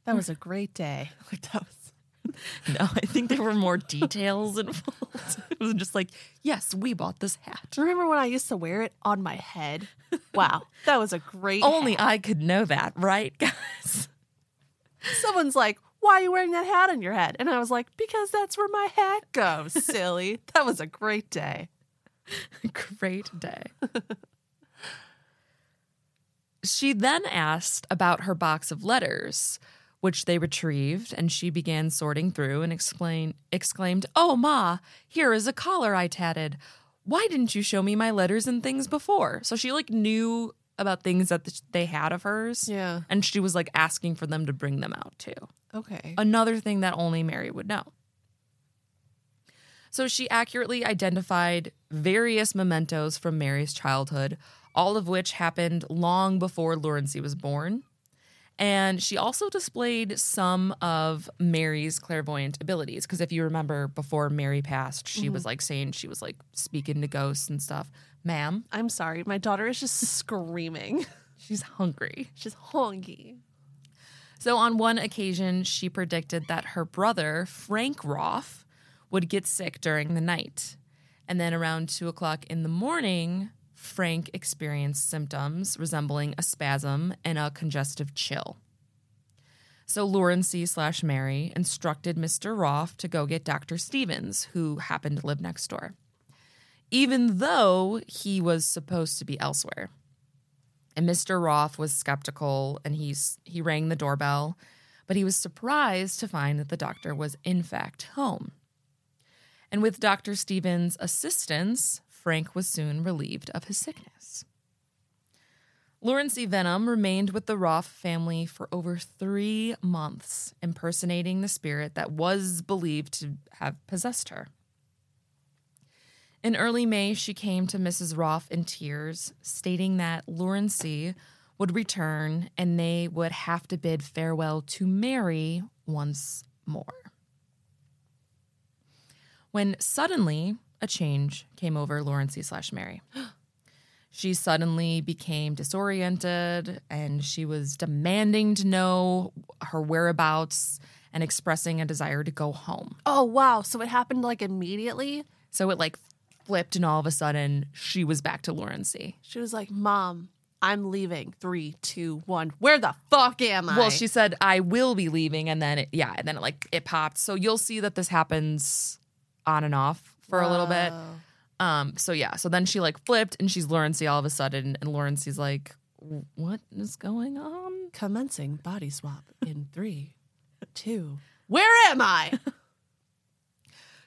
That was a great day. <laughs> Like that was <laughs> No, I think there were more details involved. <laughs> It was just like, yes, we bought this hat. Remember when I used to wear it on my head? Wow, that was a great. Only hat. I could know that, right, guys? Someone's like, "Why are you wearing that hat on your head?" And I was like, "Because that's where my hat goes." Silly. <laughs> that was a great day. Great day. she then asked about her box of letters, which they retrieved, and she began sorting through and explain, exclaimed, Oh, Ma, here is a collar I tatted. Why didn't you show me my letters and things before? So she like knew about things that they had of hers. Yeah. And she was like asking for them to bring them out too Okay. another thing that only Mary would know. So she accurately identified various mementos from Mary's childhood, all of which happened long before Lurancy was born. And she also displayed some of Mary's clairvoyant abilities. Because if you remember, before Mary passed, she was mm-hmm. like saying she was like speaking to ghosts and stuff. Ma'am, I'm sorry. My daughter is just <laughs> screaming. she's hungry. She's honky. So, on one occasion, she predicted that her brother, Frank Roff, would get sick during the night. And then around two o'clock in the morning, Frank experienced symptoms resembling a spasm and a congestive chill. So, Lurancy slash Mary instructed Mr. Roff to go get Dr. Stevens, who happened to live next door, even though he was supposed to be elsewhere. And Mr. Roff was skeptical and he's, he rang the doorbell, but he was surprised to find that the doctor was, in fact, home. And with Dr. Stevens' assistance, Frank was soon relieved of his sickness. Lurancy Vennum remained with the Roff family for over three months, impersonating the spirit that was believed to have possessed her. In early May, she came to Mrs. Roff in tears, stating that Lurancy would return and they would have to bid farewell to Mary once more. When suddenly a change came over Lurancy slash Mary. <gasps> She suddenly became disoriented and she was demanding to know her whereabouts and expressing a desire to go home. Oh wow! So it happened like immediately. So it like flipped, and all of a sudden she was back to Lurancy. She was like, "Mom, I'm leaving. Three, two, one. Where the fuck am I?" Well, she said, "I will be leaving," and then it, yeah, and then it like it popped. So you'll see that this happens on and off for a little bit. Um, so yeah, so then she like flipped, and she's Lurancy all of a sudden, and Lurancy's like, "What is going on?" Commencing body swap in three, two. Where am I? <laughs>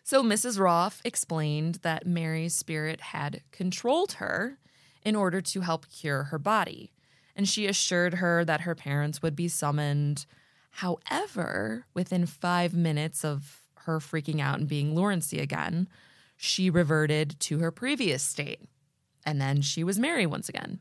So Mrs. Roff explained that Mary's spirit had controlled her in order to help cure her body, and she assured her that her parents would be summoned. However, within five minutes of her freaking out and being Lurancy again, she reverted to her previous state. And then she was Mary once again.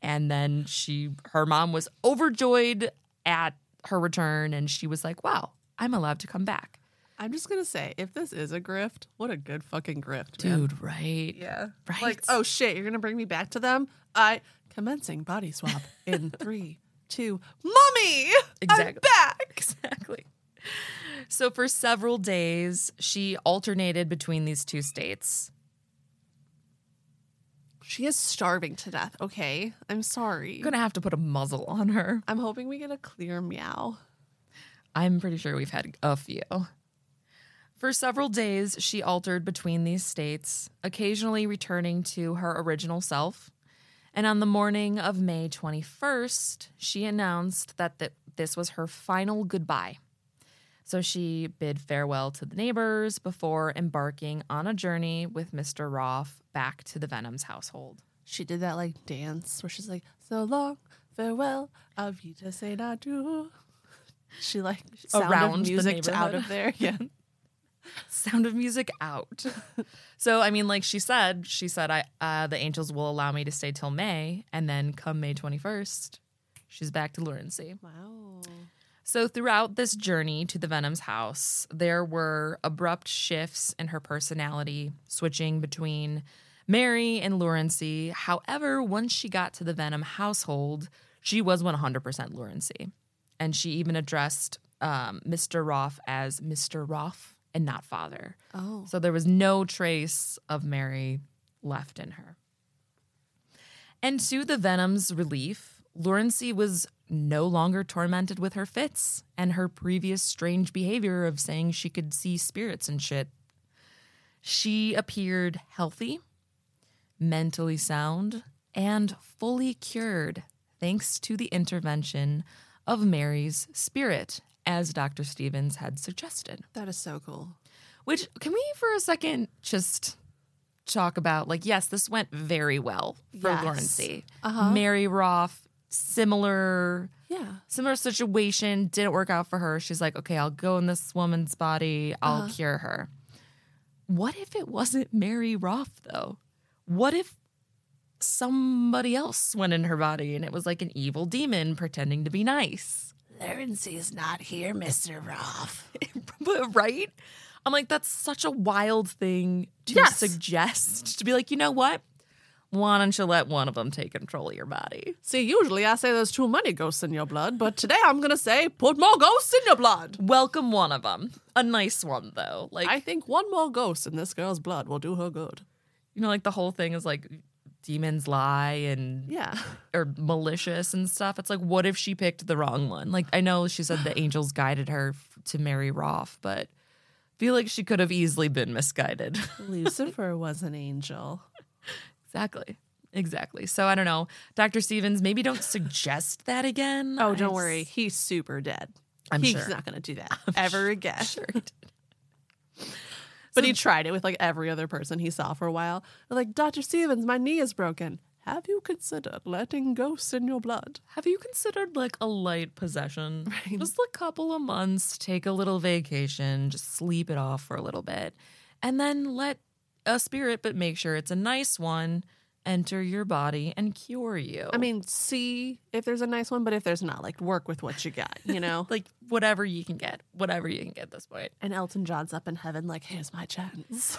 And then she her mom was overjoyed at her return and she was like, "Wow, I'm allowed to come back." I'm just gonna say, if this is a grift, what a good fucking grift, man. Dude, right? Yeah. Right. Like, oh shit, you're gonna bring me back to them? I commencing body swap in <laughs> three, two. Mommy! Exactly. I'm back. Exactly. So for several days, she alternated between these two states. She is starving to death. Okay. I'm sorry. I'm gonna have to put a muzzle on her. I'm hoping we get a clear meow. I'm pretty sure we've had a few. For several days, she altered between these states, occasionally returning to her original self. And on the morning of May 21st, she announced that th- this was her final goodbye. So she bid farewell to the neighbors before embarking on a journey with Mr. Roff back to the Vennums household. She did that like dance where she's like, so long, farewell, auf Wiedersehen, adieu. She like sound Around of the music out of there. Yeah. <laughs> <laughs> Sound of music out. so I mean, like she said, she said, "I uh, the angels will allow me to stay till May, and then come May twenty first, she's back to Lurancy." Wow. So throughout this journey to the Vennum's house, there were abrupt shifts in her personality, switching between Mary and Lurancy. However, once she got to the Vennum household, she was 100% Lurancy. And she even addressed um, Mr. Roff as Mr. Roff and not father. Oh. So there was no trace of Mary left in her. And to the Vennum's relief, Lurancy was no longer tormented with her fits and her previous strange behavior of saying she could see spirits and shit. She appeared healthy, mentally sound, and fully cured thanks to the intervention of Mary's spirit, as Dr. Stevens had suggested. That is so cool. Which can we for a second just talk about? Like, yes, this went very well for Yes. Uh-huh. Mary Roff, similar Yeah. similar situation, didn't work out for her. She's like, okay, I'll go in this woman's body, I'll Uh-huh. cure her. What if it wasn't Mary Roff though? What if somebody else went in her body and it was like an evil demon pretending to be nice? Lurancy is not here, Mr. Roff. <laughs> Right? I'm like, that's such a wild thing to Yes. suggest. To be like, you know what? Why don't you let one of them take control of your body? See, usually I say there's too many ghosts in your blood, but today I'm gonna say put more ghosts in your blood. Welcome one of them. A nice one though. Like I think one more ghost in this girl's blood will do her good. you know, like the whole thing is like demons lie and Yeah. or malicious and stuff. It's like, what if she picked the wrong one? Like, I know she said the <sighs> angels guided her to Mary Roff, but I feel like she could have easily been misguided. <laughs> Lucifer was an angel. exactly. Exactly. So I don't know. Dr. Stevens, maybe don't <sighs> suggest that again. Oh, don't s- worry. He's super dead. I'm He's sure. not gonna do that <laughs> ever again. Sure <laughs> But he tried it with like every other person he saw for a while. They're like, Dr. Stevens, my knee is broken. Have you considered letting ghosts in your blood? Have you considered like a light possession? <laughs> Right. Just a couple of months, take a little vacation, just sleep it off for a little bit, and then let a spirit, but make sure it's a nice one, enter your body and cure you. I mean, see if there's a nice one, but if there's not, like work with what you got, you know? like whatever you can get, whatever you can get this point. And Elton John's up in heaven, like, here's my chance.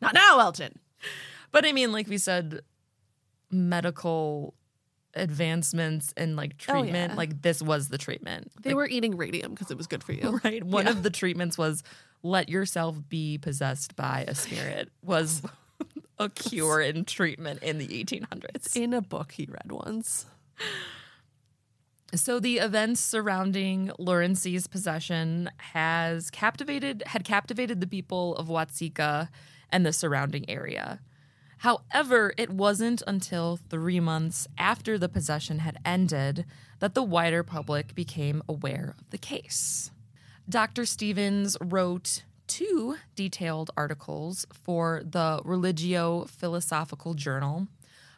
not now, Elton. But I mean, like we said, medical advancements and like Oh, treatment, yeah. like this was the treatment. They were eating radium because it was good for you. <laughs> right? One of the treatments was let yourself be possessed by a spirit was <laughs> a cure and treatment in the 1800s. In a book he read once. So the events surrounding Lurancy's possession has captivated had captivated the people of Watseka and the surrounding area. However, it wasn't until 3 months after the possession had ended that the wider public became aware of the case. Dr. Stevens wrote two detailed articles for the Religio Philosophical Journal,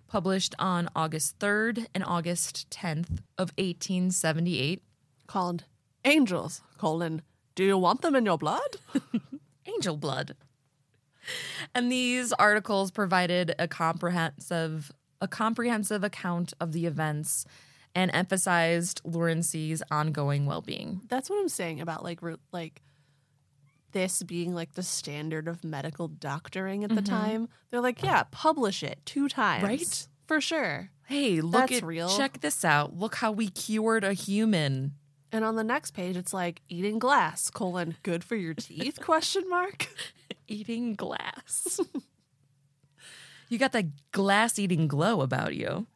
published on August 3rd and August 10th of 1878. Called Angels, colon, do you want them in your blood? <laughs> Angel blood. <laughs> And these articles provided a comprehensive a comprehensive account of the events and emphasized Lurancy's ongoing well-being. That's what I'm saying about like re- like this being like the standard of medical doctoring at the mm-hmm. time. They're like, yeah, publish it two times. Right? For sure. Hey, look That's at real. check this out. Look how we cured a human. And on the next page it's like eating glass, colon, good for your teeth, <laughs> question mark. Eating glass. <laughs> you got that glass eating glow about you.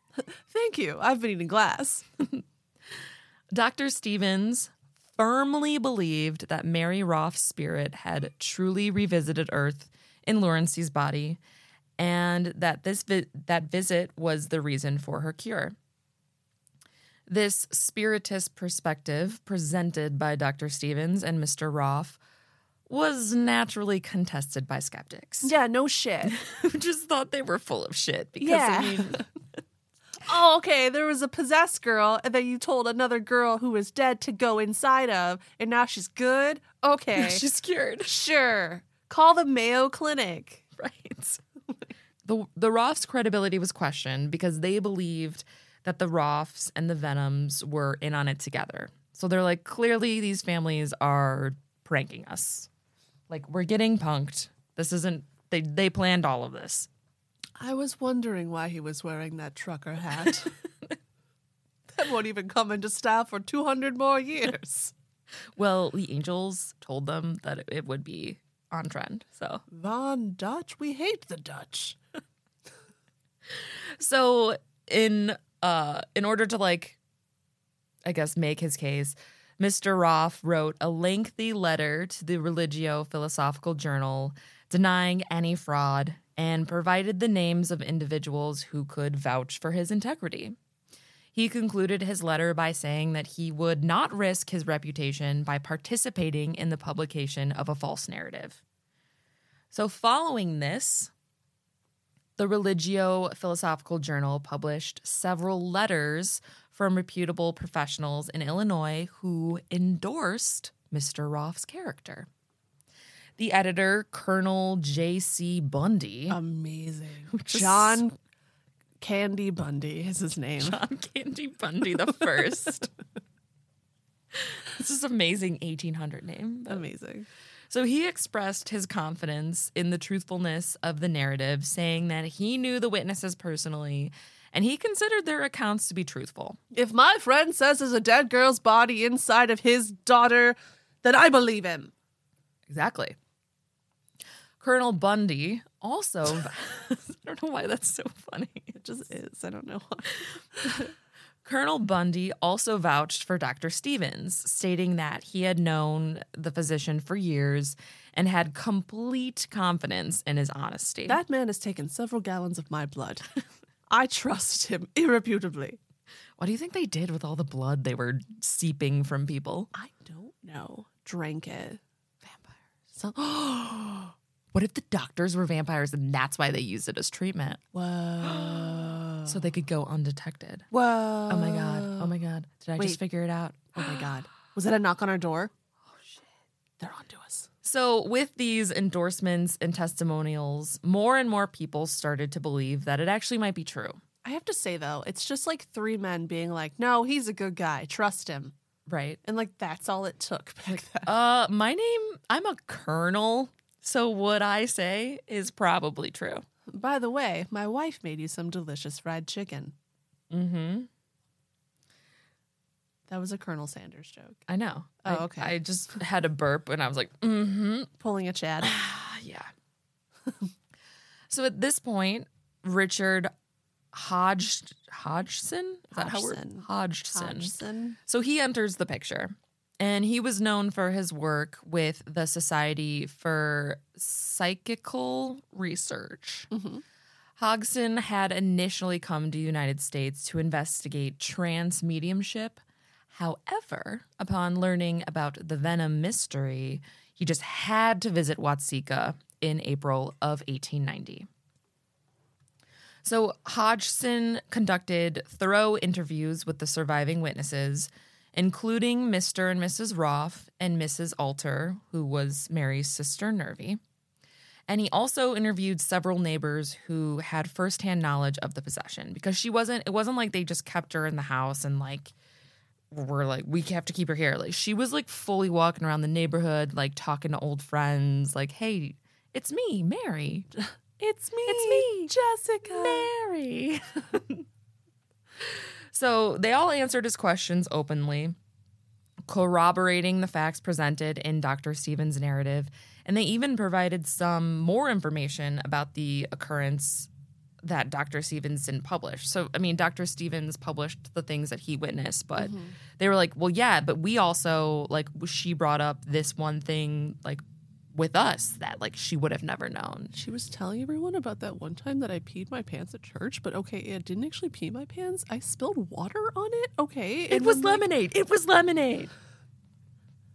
Thank you. I've been eating glass. <laughs> Dr. Stevens firmly believed that Mary Roff's spirit had truly revisited Earth in Lurancy's body and that this vi- that visit was the reason for her cure. This spiritist perspective presented by Dr. Stevens and Mr. Roff was naturally contested by skeptics Yeah, no shit. who <laughs> just thought they were full of shit because Yeah. I mean <laughs> oh, okay. There was a possessed girl and then you told another girl who was dead to go inside of, and now she's good. Okay, <laughs> she's cured. sure. Call the Mayo Clinic. Right. the the Roffs' credibility was questioned because they believed that the Roffs and the Vennums were in on it together. So they're like, clearly these families are pranking us. Like we're getting punked. This isn't they they planned all of this. I was wondering why he was wearing that trucker hat. <laughs> that won't even come into style for 200 more years. <laughs> Well, the angels told them that it, it would be on trend. So Von Dutch, we hate the Dutch. <laughs> So in uh in order to like I guess make his case, Mr. Roff wrote a lengthy letter to the Religio Philosophical Journal denying any fraud and provided the names of individuals who could vouch for his integrity. He concluded his letter by saying that he would not risk his reputation by participating in the publication of a false narrative. So, following this, the Religio Philosophical Journal published several letters from reputable professionals in Illinois who endorsed Mr. Roff's character. The editor, Colonel J.C. Bundy, Amazing. <laughs> John Candy Bundy is his name. John Candy Bundy the first. <laughs> this is amazing 1800 name. but- Amazing. So he expressed his confidence in the truthfulness of the narrative, saying that he knew the witnesses personally and he considered their accounts to be truthful. If my friend says there's a dead girl's body inside of his daughter, then I believe him. Exactly. Colonel Bundy also, <laughs> I don't know why that's so funny. It just is. I don't know why. <laughs> Colonel Bundy also vouched for Dr. Stevens, stating that he had known the physician for years and had complete confidence in his honesty. That man has taken several gallons of my blood. <laughs> I trust him <laughs> irrefutably. what do you think they did with all the blood they were seeping from people? I don't know. Drank it. Vampires. So, <gasps> What if the doctors were vampires and that's why they used it as treatment? <gasps> whoa. So they could go undetected. Whoa. Oh my God. Oh my God. Did I Wait. just figure it out? Oh my God. <gasps> Was that a knock on our door? Oh shit. They're onto us. So, with these endorsements and testimonials, more and more people started to believe that it actually might be true. I have to say though, it's just like three men being like, "No, he's a good guy. Trust him." Right. And like that's all it took back then. Uh, my name, I'm a colonel. So, what I say is probably true. By the way, my wife made you some delicious fried chicken. Mm hmm. That was a Colonel Sanders joke. I know. Oh, I- okay. I just had a burp and I was like, mm hmm. Pulling a Chad. Ah, <sighs> yeah. <laughs> so at this point, Richard Hodge Hodgson is that Hodgson. Hodgson. Hodgson. So he enters the picture, and he was known for his work with the Society for Psychical Research. Mhm. Hodgson had initially come to the United States to investigate trance mediumship. However, upon learning about the Vennum mystery, he just had to visit Watseka in April of 1890. So Hodgson conducted thorough interviews with the surviving witnesses, including Mr. and Mrs. Roff and Mrs. Alter, who was Mary's sister Nervy. And he also interviewed several neighbors who had firsthand knowledge of the possession because she wasn't it wasn't like they just kept her in the house and like were like we have to keep her here. Like she was like fully walking around the neighborhood like talking to old friends like hey, it's me, Mary. <laughs> It's me. It's me, Jessica. Mary. <laughs> so they all answered his questions openly, corroborating the facts presented in Dr. Stevens' narrative. And they even provided some more information about the occurrence that Dr. Stevens didn't publish. So, I mean, Dr. Stevens published the things that he witnessed, but mm-hmm. they were like, well, yeah, but we also, like, she brought up this one thing, like, with us that, like, she would have never known. She was telling everyone about that one time that I peed my pants at church, but okay, I didn't actually pee my pants. I spilled water on it. Okay. It was then, like, lemonade. It was lemonade.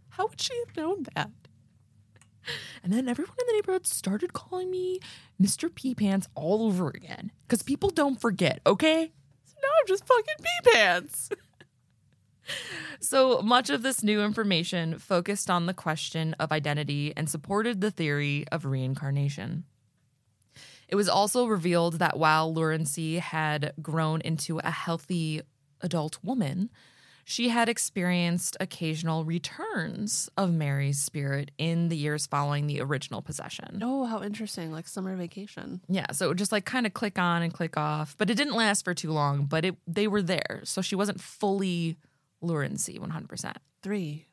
How would she have known that? And then everyone in the neighborhood started calling me Mr. Pee Pants all over again. Because people don't forget, okay? So now I'm just fucking pee pants. <laughs> So much of this new information focused on the question of identity and supported the theory of reincarnation. It was also revealed that while Lurancy had grown into a healthy adult woman, she had experienced occasional returns of Mary's spirit in the years following the original possession. Oh, how interesting. Like summer vacation. Yeah, so it would just like kind of click on and click off, but it didn't last for too long. But it they were there, so she wasn't fully Lurancy one hundred percent. Three,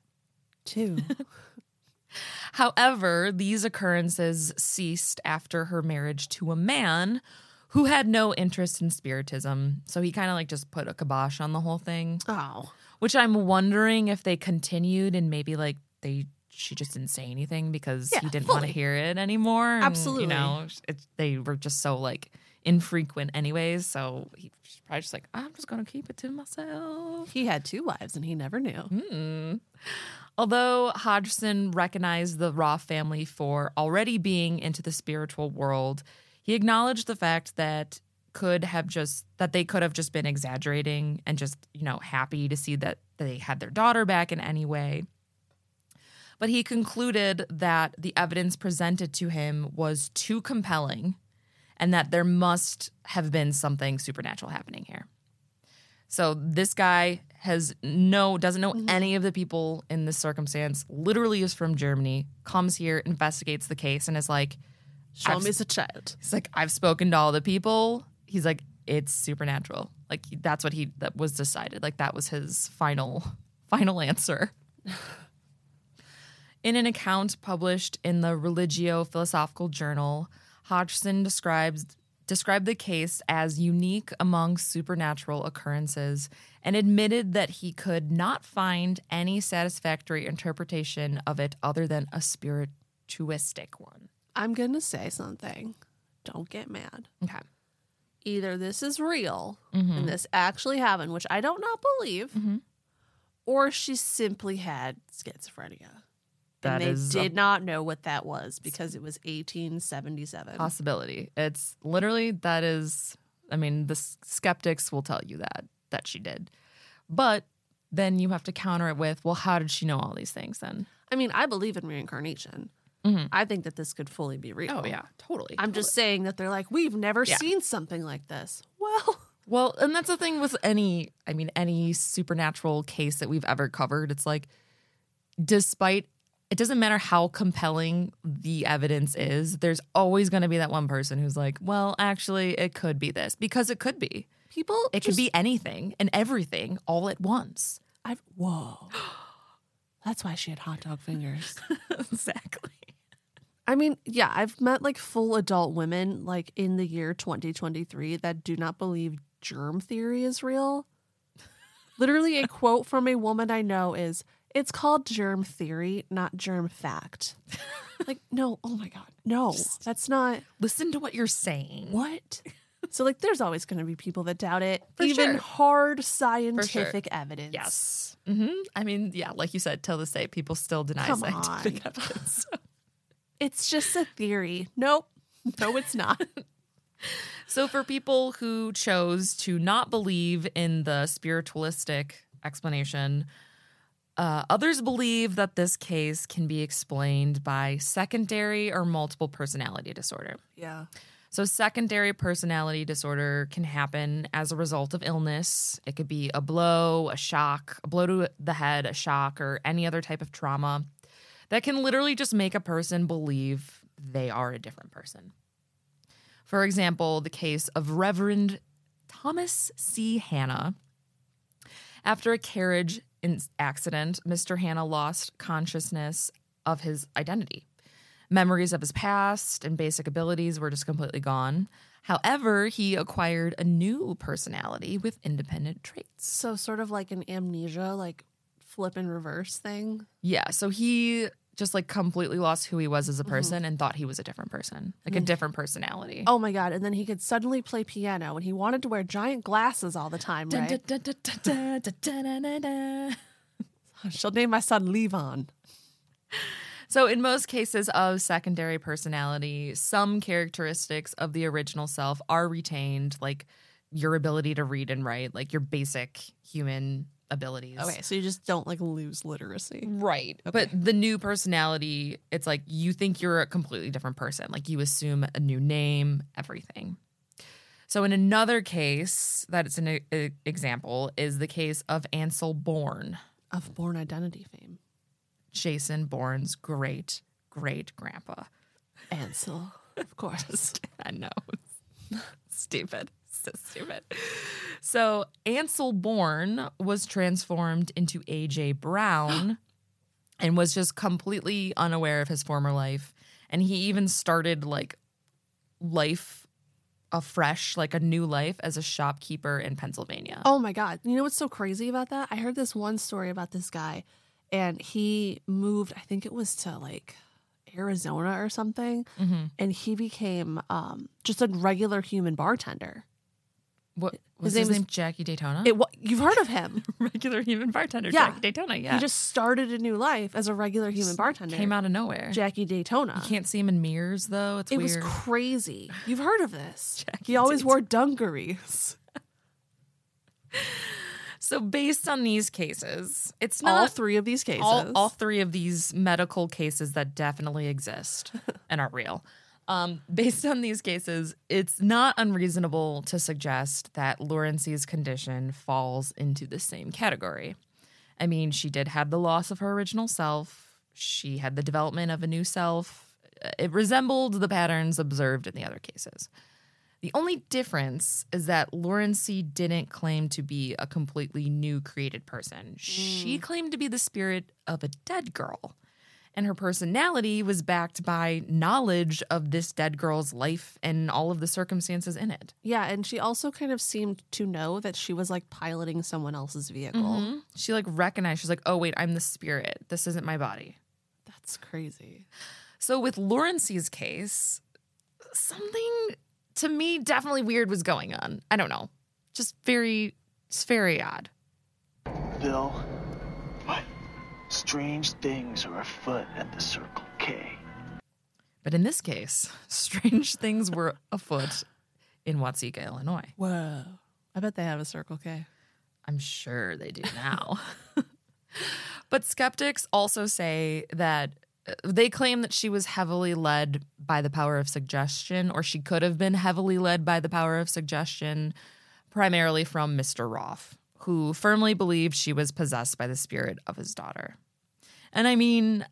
two. <laughs> However, these occurrences ceased after her marriage to a man who had no interest in spiritism. So he kind of like just put a kibosh on the whole thing, oh. Which I'm wondering if they continued and maybe like they she just didn't say anything because Yeah, he didn't want to hear it anymore. and, Absolutely. you know, it, they were just so like infrequent anyways. So he's probably just like, I'm just gonna keep it to myself. He had two wives and he never knew. mm-hmm Although Hodgson recognized the Roff family for already being into the spiritual world, he acknowledged the fact that could have just that they could have just been exaggerating and just, you know, happy to see that they had their daughter back in any way. But he concluded that the evidence presented to him was too compelling and that there must have been something supernatural happening here. So this guy has no doesn't know mm-hmm. any of the people in this circumstance. Literally is from Germany. Comes here, investigates the case, and is like, Show I've- me as a child. he's like, I've spoken to all the people. He's like, it's supernatural. Like that's what he that was decided. Like that was his final <laughs> final answer. <laughs> In an account published in the Religio Philosophical Journal, Hodgson describes described the case as unique among supernatural occurrences and admitted that he could not find any satisfactory interpretation of it other than a spirituistic one. I'm going to say something. Don't get mad. Okay. Either this is real Mhm. and this actually happened, which I don't not believe, Mhm. or she simply had schizophrenia. That and they did not know what that was because it was 1877. possibility. It's literally that is. I mean, the skeptics will tell you that that she did, but then you have to counter it with, well, how did she know all these things? Then I mean, I believe in reincarnation. Mm-hmm. I think that this could fully be real. Oh yeah, totally. I'm just saying that they're like, we've never Yeah. seen something like this. Well, <laughs> Well, and that's the thing with any, I mean, any supernatural case that we've ever covered. It's like, despite, it doesn't matter how compelling the evidence is, there's always going to be that one person who's like, well, actually, it could be this because it could be. people, It could be anything and everything all at once. I've, <gasps> whoa. That's why she had hot dog fingers. <laughs> exactly. I mean, yeah, I've met like full adult women like in the year 2023 that do not believe germ theory is real. Literally, a quote from a woman I know is, It's called germ theory, not germ fact. <laughs> like, no, oh my God, no, that's not Listen to what you're saying. what. So, like, there's always going to be people that doubt it, For even sure. hard scientific evidence. Yes. hmm I mean, yeah, like you said, till this day, people still deny Come scientific on. <laughs> evidence. It's just a theory. Nope. No, it's not. <laughs> So, for people who chose to not believe in the spiritualistic explanation, uh, others believe that this case can be explained by secondary or multiple personality disorder. yeah. So, secondary personality disorder can happen as a result of illness. It could be a blow, a shock, a blow to the head, a shock, or any other type of trauma that can literally just make a person believe they are a different person. For example, the case of Reverend Thomas C. Hanna. After a carriage accident, Mr. Hanna lost consciousness of his identity. Memories of his past and basic abilities were just completely gone. However, he acquired a new personality with independent traits. So, sort of like an amnesia, like flip and reverse thing. Yeah, so he just like completely lost who he was as a mm-hmm. person mm-hmm. and thought he was a different person, like mm. a different personality. Oh my god! And then he could suddenly play piano, and he wanted to wear giant glasses all the time, right? She'll name my son Levon. So, in most cases of secondary personality, some characteristics of the original self are retained, like your ability to read and write, like your basic human abilities. Okay, so you just don't like lose literacy. Right. But the new personality, it's like you think you're a completely different person. Like you assume a new name, everything. So, in another case that it's an e- example is the case of Ansel Bourne, Of Bourne identity fame. Jason Bourne's great great grandpa. Ansel, of course. <laughs> I know. <laughs> stupid. So stupid. So Ansel Bourne was transformed into AJ Brown <gasps> and was just completely unaware of his former life. And he even started like life afresh, like a new life as a shopkeeper in Pennsylvania. Oh my God. You know what's so crazy about that? I heard this one story about this guy and he moved, I think it was to like Arizona or something. Mhm. And he became um, just a regular human bartender. What was His his, name? Jackie Daytona? It, you've heard of him. <laughs> Regular human bartender, Yeah. Jackie Daytona. Yeah. He just started a new life as a regular human bartender. came out of nowhere. Jackie Daytona. you can't see him in mirrors though. It's it weird. was crazy. <laughs> You've heard of this. Jackie he always Daytona. wore dungarees. <laughs> So based on these cases, it's not all three of these cases. all, all three of these medical cases that definitely exist and are real. Um, <laughs> based on these cases, it's not unreasonable to suggest that Lurancy's condition falls into the same category. I mean, she did have the loss of her original self. She had the development of a new self. It resembled the patterns observed in the other cases. The only difference is that Lurancy didn't claim to be a completely new created person. She claimed to be the spirit of a dead girl. And her personality was backed by knowledge of this dead girl's life and all of the circumstances in it. yeah, and she also kind of seemed to know that she was like piloting someone else's vehicle. Mm-hmm. She like recognized, she's like, oh, wait, I'm the spirit. This isn't my body. That's crazy. So with Lurancy's case, something to me definitely weird was going on. I don't know. Just very, it's very odd. Bill. What? Strange things are afoot at the Circle K. But in this case, strange things were afoot in Watseka, Illinois. Whoa. I bet they have a Circle K. I'm sure they do now. <laughs> but skeptics also say that uh, they claim that she was heavily led by the power of suggestion, or she could have been heavily led by the power of suggestion, primarily from Mr. Roff, who firmly believed she was possessed by the spirit of his daughter. And I mean,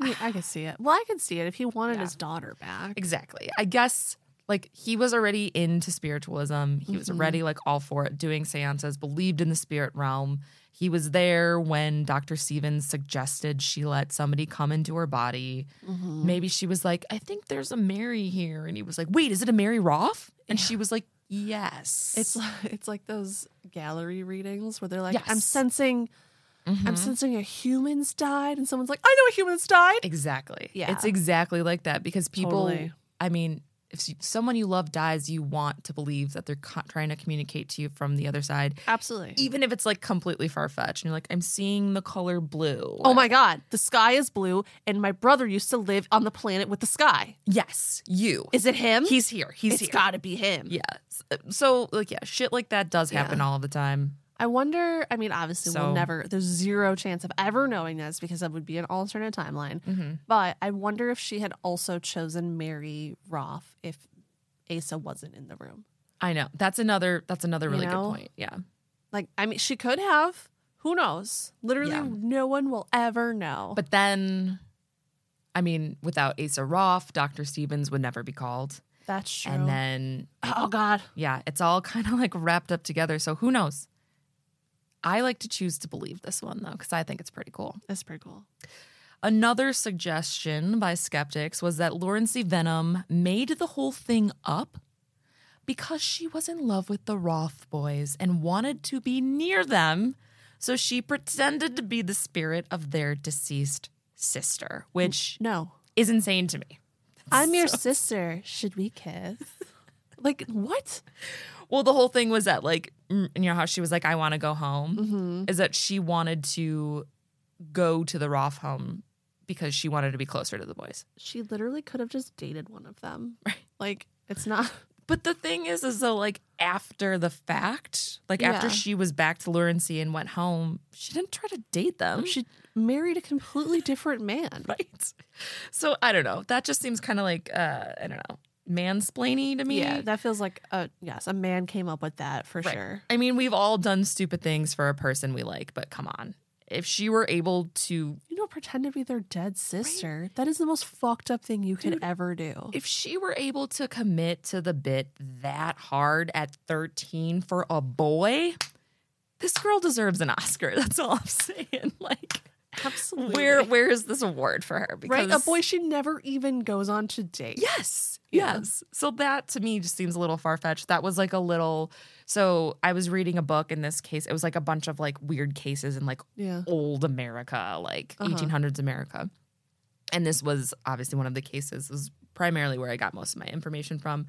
I, mean, I could see it. Well, I could see it if he wanted Yeah. his daughter back. exactly. I guess like he was already into spiritualism. He was Mhm. already like all for it, doing seances, believed in the spirit realm. He was there when Dr. Stevens suggested she let somebody come into her body. Mhm. maybe she was like, I think there's a Mary here. And he was like, Wait, is it a Mary Roff? And she was like, Yes. It's like it's like those gallery readings where they're like, I'm Yes. Sensing I'm mm-hmm. sensing a human's died, and someone's like, I know a human's died. exactly. Yeah. It's exactly like that because people, Totally. I mean, if someone you love dies, you want to believe that they're co- trying to communicate to you from the other side, Absolutely. even if it's like completely far fetched. And you're like, I'm seeing the color blue. Oh my god, the sky is blue, and my brother used to live on the planet with the sky. Yes, you. Is it him? He's here. He's it's here. got to be him. yeah. So, like, yeah, shit like that does happen Yeah. all the time. I wonder. I mean, obviously, So- we'll never. There's zero chance of ever knowing this because that would be an alternate timeline. Mm-hmm. But I wonder if she had also chosen Mary Roff if Asa wasn't in the room. I know. That's another. That's another You really know? good point. Yeah. Like, I mean, she could have. Who knows? Literally, Yeah. no one will ever know. But then, I mean, without Asa Roff, Dr. Stevens would never be called. that's true. And then, oh god, yeah, it's all <laughs> kind of like wrapped up together. So who knows? I like to choose to believe this one though, because I think it's pretty cool. that's pretty cool. Another suggestion by skeptics was that Lurancy Vennum made the whole thing up because she was in love with the Roff boys and wanted to be near them. So she pretended to be the spirit of their deceased sister, which No, is insane to me. I'm your <laughs> sister. Should we kiss? <laughs> like what? Well, the whole thing was that, like, you know how she was like, I want to go home, Mm-hmm. is that she wanted to go to the Roff home because she wanted to be closer to the boys. She literally could have just dated one of them. Right. Like it's not. <laughs> But the thing is, is though, like after the fact, like after she was back to Lurancy and went home, she didn't try to date them. She married a completely different man. <laughs> right. So I don't know. That just seems kind of like uh, I don't know, mansplaining to me. Yeah, that feels like a yes. A man came up with that for Right. sure. I mean, we've all done stupid things for a person we like, but come on. If she were able to You don't pretend to be their dead sister. That is the most fucked up thing you could Dude, ever do. if she were able to commit to the bit that hard at 13 for a boy, this girl deserves an Oscar. <laughs> That's all I'm saying. Like, Absolutely. where where is this award for her? right? A boy she never even goes on to date. Yes. Yeah. Yes. So that to me just seems a little far fetched. That was like a little. So I was reading a book in this case. It was like a bunch of like weird cases in like Yeah. old America, like Uh-huh. 1800s America. And this was obviously one of the cases. This was primarily where I got most of my information from.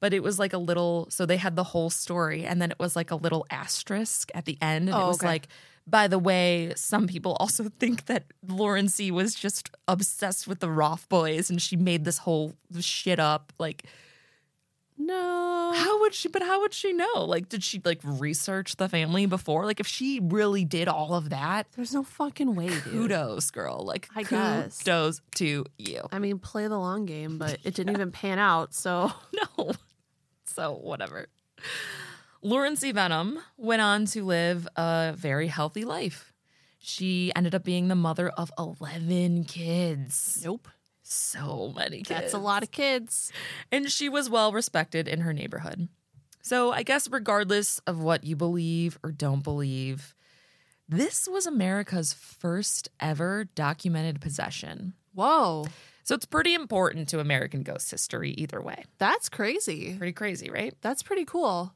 But it was like a little, so they had the whole story, and then it was like a little asterisk at the end. And it Oh, was okay. like, by the way, some people also <laughs> think that Lurancy was just obsessed with the Roff boys and she made this whole shit up. Like, No. how would she, but how would she know? Like, did she like research the family before? Like, if she really did all of that, There's no fucking way, dude. kudos, girl. Like, I guess. kudos to you. I mean, play the long game, but it didn't <laughs> even pan out. So <laughs> No. So, whatever. Lurancy Vennum went on to live a very healthy life. She ended up being the mother of 11 kids. nope. So many kids. That's a lot of kids. And she was well respected in her neighborhood. So, I guess, regardless of what you believe or don't believe, this was America's first ever documented possession. Whoa, So, it's pretty important to American ghost history either way. that's crazy. Pretty crazy, right? That's pretty cool.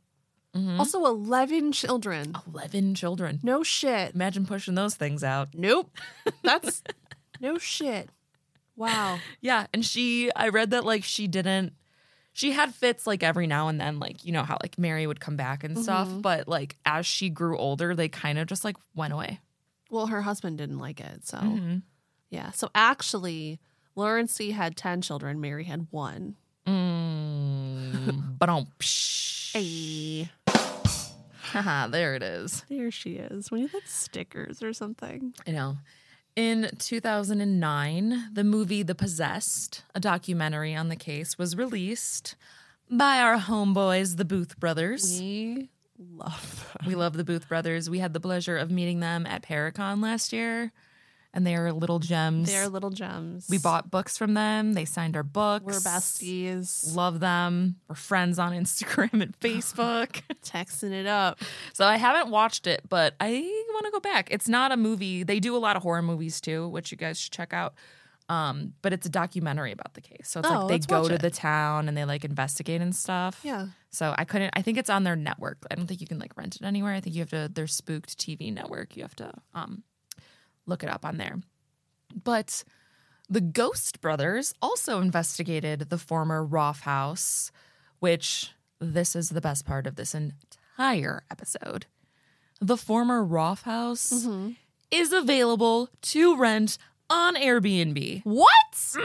Mhm. Also, 11 children. 11 children. No shit. Imagine pushing those things out. Nope. <laughs> That's no shit. Wow. Yeah. And she, I read that like she didn't, she had fits like every now and then, like, you know, how like Mary would come back and stuff. Mhm. But like as she grew older, they kind of just like went away. Well, her husband didn't like it. So, Mhm. yeah. So, actually, Lurancy had 10 children. Mary had one. Mm, <laughs> but Hey. Haha, there it is. There she is. We need like stickers or something. I know. In 2009, the movie The Possessed, a documentary on the case, was released by our homeboys, the Booth Brothers. We love them. We love the Booth Brothers. We had the pleasure of meeting them at Paracon last year, and they are little gems. They're little gems. we bought books from them. They signed our books. We're besties. Love them. We're friends on <laughs> Instagram and Facebook. <laughs> Texting it up. so I haven't watched it, but I want to go back. It's not a movie. They do a lot of horror movies too, which you guys should check out. Um, but it's a documentary about the case. So it's Oh, like they go to it. the town and they like investigate and stuff. Yeah. So I couldn't. I think it's on their network. I don't think you can like rent it anywhere. I think you have to. Their Spooked TV network. You have to um, look it up on there. But the Ghost Brothers also investigated the former Roff House, which this is the best part of this entire episode. The former Roff House Mm-hmm. is available to rent on Airbnb. What?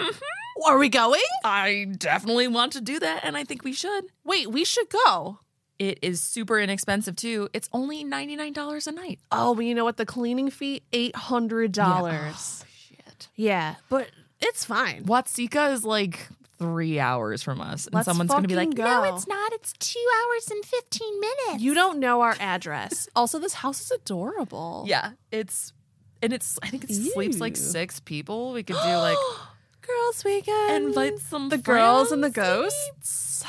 Are we going? I definitely want to do that, and I think we should. Wait, we should go. It is super inexpensive too. It's only $99 a night. Oh, but you know what? The cleaning fee eight hundred dollars. Oh, shit. Yeah, but it's fine. Watseka is like three hours from us. And Let's someone's going to be like, fucking no, it's not. It's two hours and 15 minutes. You don't know our address. <laughs> also, this house is adorable. Yeah. It's, and it's, I think it sleeps like six people. We could do like, <gasps> Girls' weekend. invite some the girls and the friends. ghosts.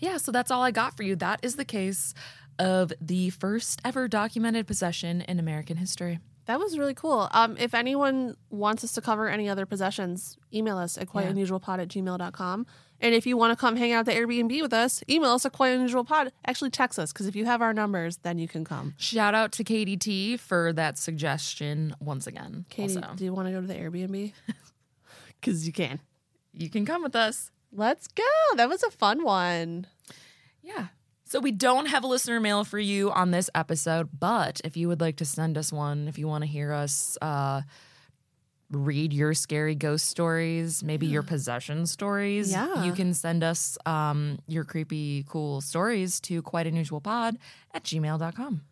Yeah. So that's all I got for you. That is the case of the first ever documented possession in American history. That was really cool. Um, if anyone wants us to cover any other possessions, email us at quiteunusualpod at gmail.com. And if you want to come hang out at the Airbnb with us, email us at quiteunusualpod. Actually, text us because if you have our numbers, then you can come. Shout out to Katie T for that suggestion once again. Katie, also. do you want to go to the Airbnb? <laughs> <laughs> Because you can. you can come with us. Let's go. That was a fun one. Yeah. So we don't have a listener mail for you on this episode, but if you would like to send us one, if you want to hear us uh, read your scary ghost stories, maybe your <gasps> possession stories, Yeah. you can send us um, your creepy, cool stories to quite unusual pod at gmail.com.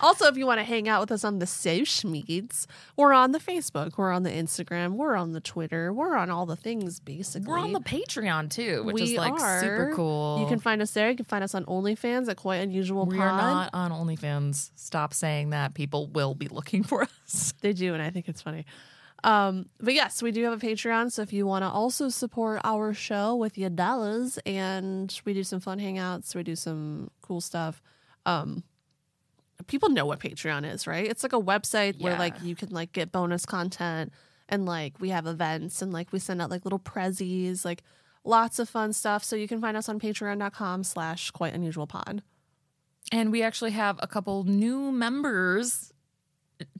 Also, if you want to hang out with us on the social medias, we're on the Facebook, we're on the Instagram, we're on the Twitter, we're on all the things basically. We're on the Patreon too, which we is like are. super cool. You can find us there. You can find us on OnlyFans at Quite Unusual we Pod. are not on OnlyFans. Stop saying that. People will be looking for us. <laughs> They do, and I think it's funny. Um, but yes, we do have a Patreon. So if you want to also support our show with your dollars, and we do some fun hangouts, we do some cool stuff. Um, people know what Patreon is, right? It's like a website where like you can like get bonus content, and like we have events, and like we send out like little prezzies, like lots of fun stuff. So you can find us on Patreon.com/slash Quite Unusual Pod. And we actually have a couple new members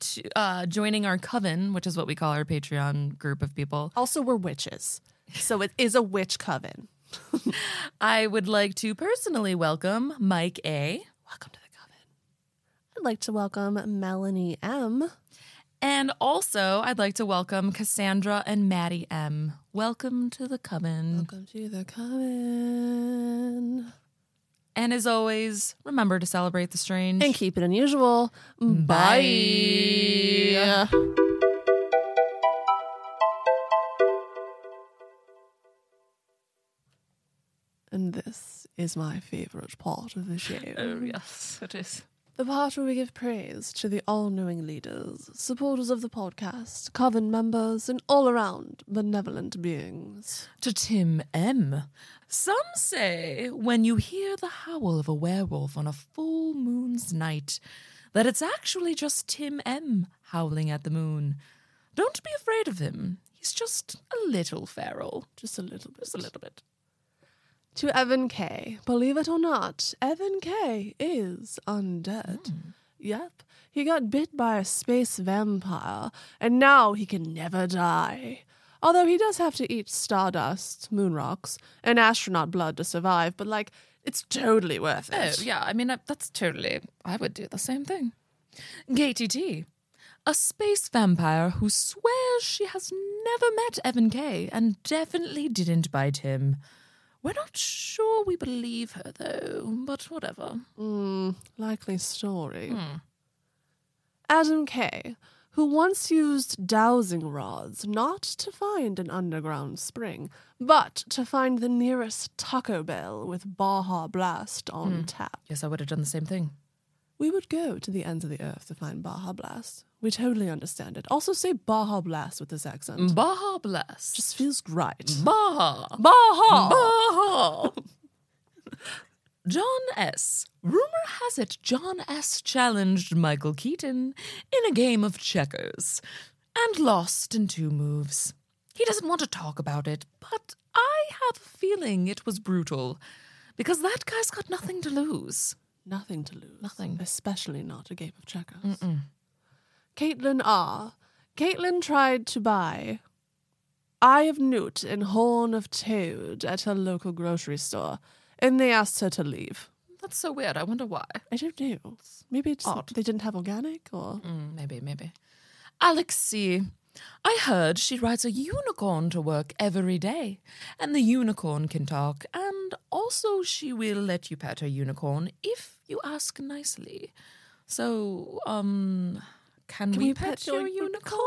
to, uh, joining our coven, which is what we call our Patreon group of people. Also, we're witches, so it is a witch coven. <laughs> I would like to personally welcome Mike A. Welcome to the coven. I'd like to welcome Melanie M. And also, I'd like to welcome Cassandra and Maddie M. Welcome to the coven. Welcome to the coven. And as always, remember to celebrate the strange. And keep it unusual. Bye. Bye. And this is my favorite part of the show. Oh, yes, it is. The part where we give praise to the all knowing leaders, supporters of the podcast, coven members, and all around benevolent beings. To Tim M. Some say when you hear the howl of a werewolf on a full moon's night, that it's actually just Tim M. howling at the moon. Don't be afraid of him. He's just a little feral. Just a little bit. Just a little bit. To Evan K. Believe it or not, Evan K. is undead. Hmm. Yep, he got bit by a space vampire, and now he can never die. Although he does have to eat stardust, moon rocks, and astronaut blood to survive, but like, it's totally worth it. Oh, yeah. I mean, that's totally. I would do the same thing. Katie T. A space vampire who swears she has never met Evan Kay and definitely didn't bite him. We're not sure we believe her, though, but whatever. Hmm, likely story. Adam K., who once used dowsing rods not to find an underground spring, but to find the nearest Taco Bell with Baja Blast on tap. Yes, I would have done the same thing. We would go to the ends of the earth to find Baja Blast. We totally understand it. Also, say Baja Blast with this accent. Baja Blast. Just feels right. Baja. Baja! Baja. <laughs> John S. Rumor has it John S. challenged Michael Keaton in a game of checkers and lost in two moves. He doesn't want to talk about it, but I have a feeling it was brutal because that guy's got nothing to lose. Nothing to lose. Nothing. Especially not a game of checkers. Caitlin R. Caitlin tried to buy eye of newt and horn of toad at her local grocery store, and they asked her to leave. That's so weird. I wonder why. I don't know. Maybe it's Odd. they didn't have organic or Mm, maybe, maybe. Alex C. I heard she rides a unicorn to work every day, and the unicorn can talk, and also she will let you pet her unicorn if you ask nicely. So, um, can, Can we, we pet, pet your your unicorn,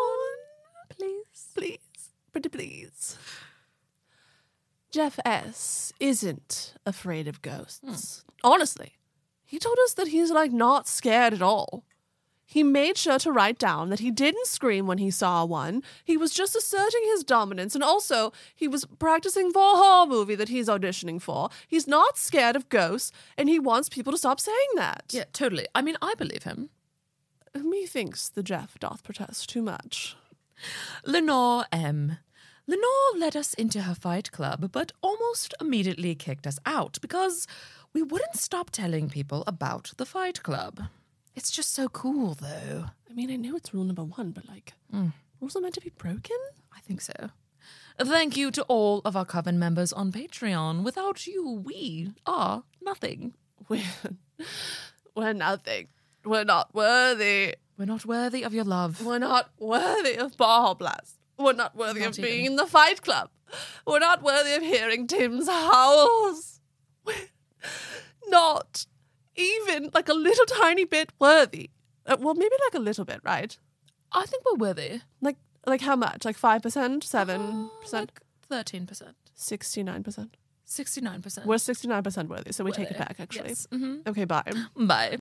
please? please, pretty please. Jeff S. isn't afraid of ghosts. Hmm. Honestly, he told us that he's like not scared at all. He made sure to write down that he didn't scream when he saw one. He was just asserting his dominance, and also he was practicing for a horror movie that he's auditioning for. He's not scared of ghosts, and he wants people to stop saying that. Yeah, totally. I mean, I believe him. Methinks the Jeff doth protest too much. Lenore M. Lenore led us into her fight club, but almost immediately kicked us out because we wouldn't stop telling people about the fight club. It's just so cool, though. I mean, I know it's rule number one, but like, hmm. rules are meant to be broken? I think so. Thank you to all of our coven members on Patreon. Without you, we are nothing. <laughs> We're, we're nothing. We're not worthy. We're not worthy of your love. We're not worthy of Baja Blast. We're not worthy Not of being even. in the fight club. We're not worthy of hearing Tim's howls. We're not even like a little tiny bit worthy. Uh, well, maybe like a little bit, right? I think we're worthy. Like, like how much? Like five percent, seven Oh, percent, like 13%. sixty-nine percent. 69%. We're sixty-nine percent worthy, so we take it Worthy. back. Actually, Yes. Mhm. okay. Bye. Bye.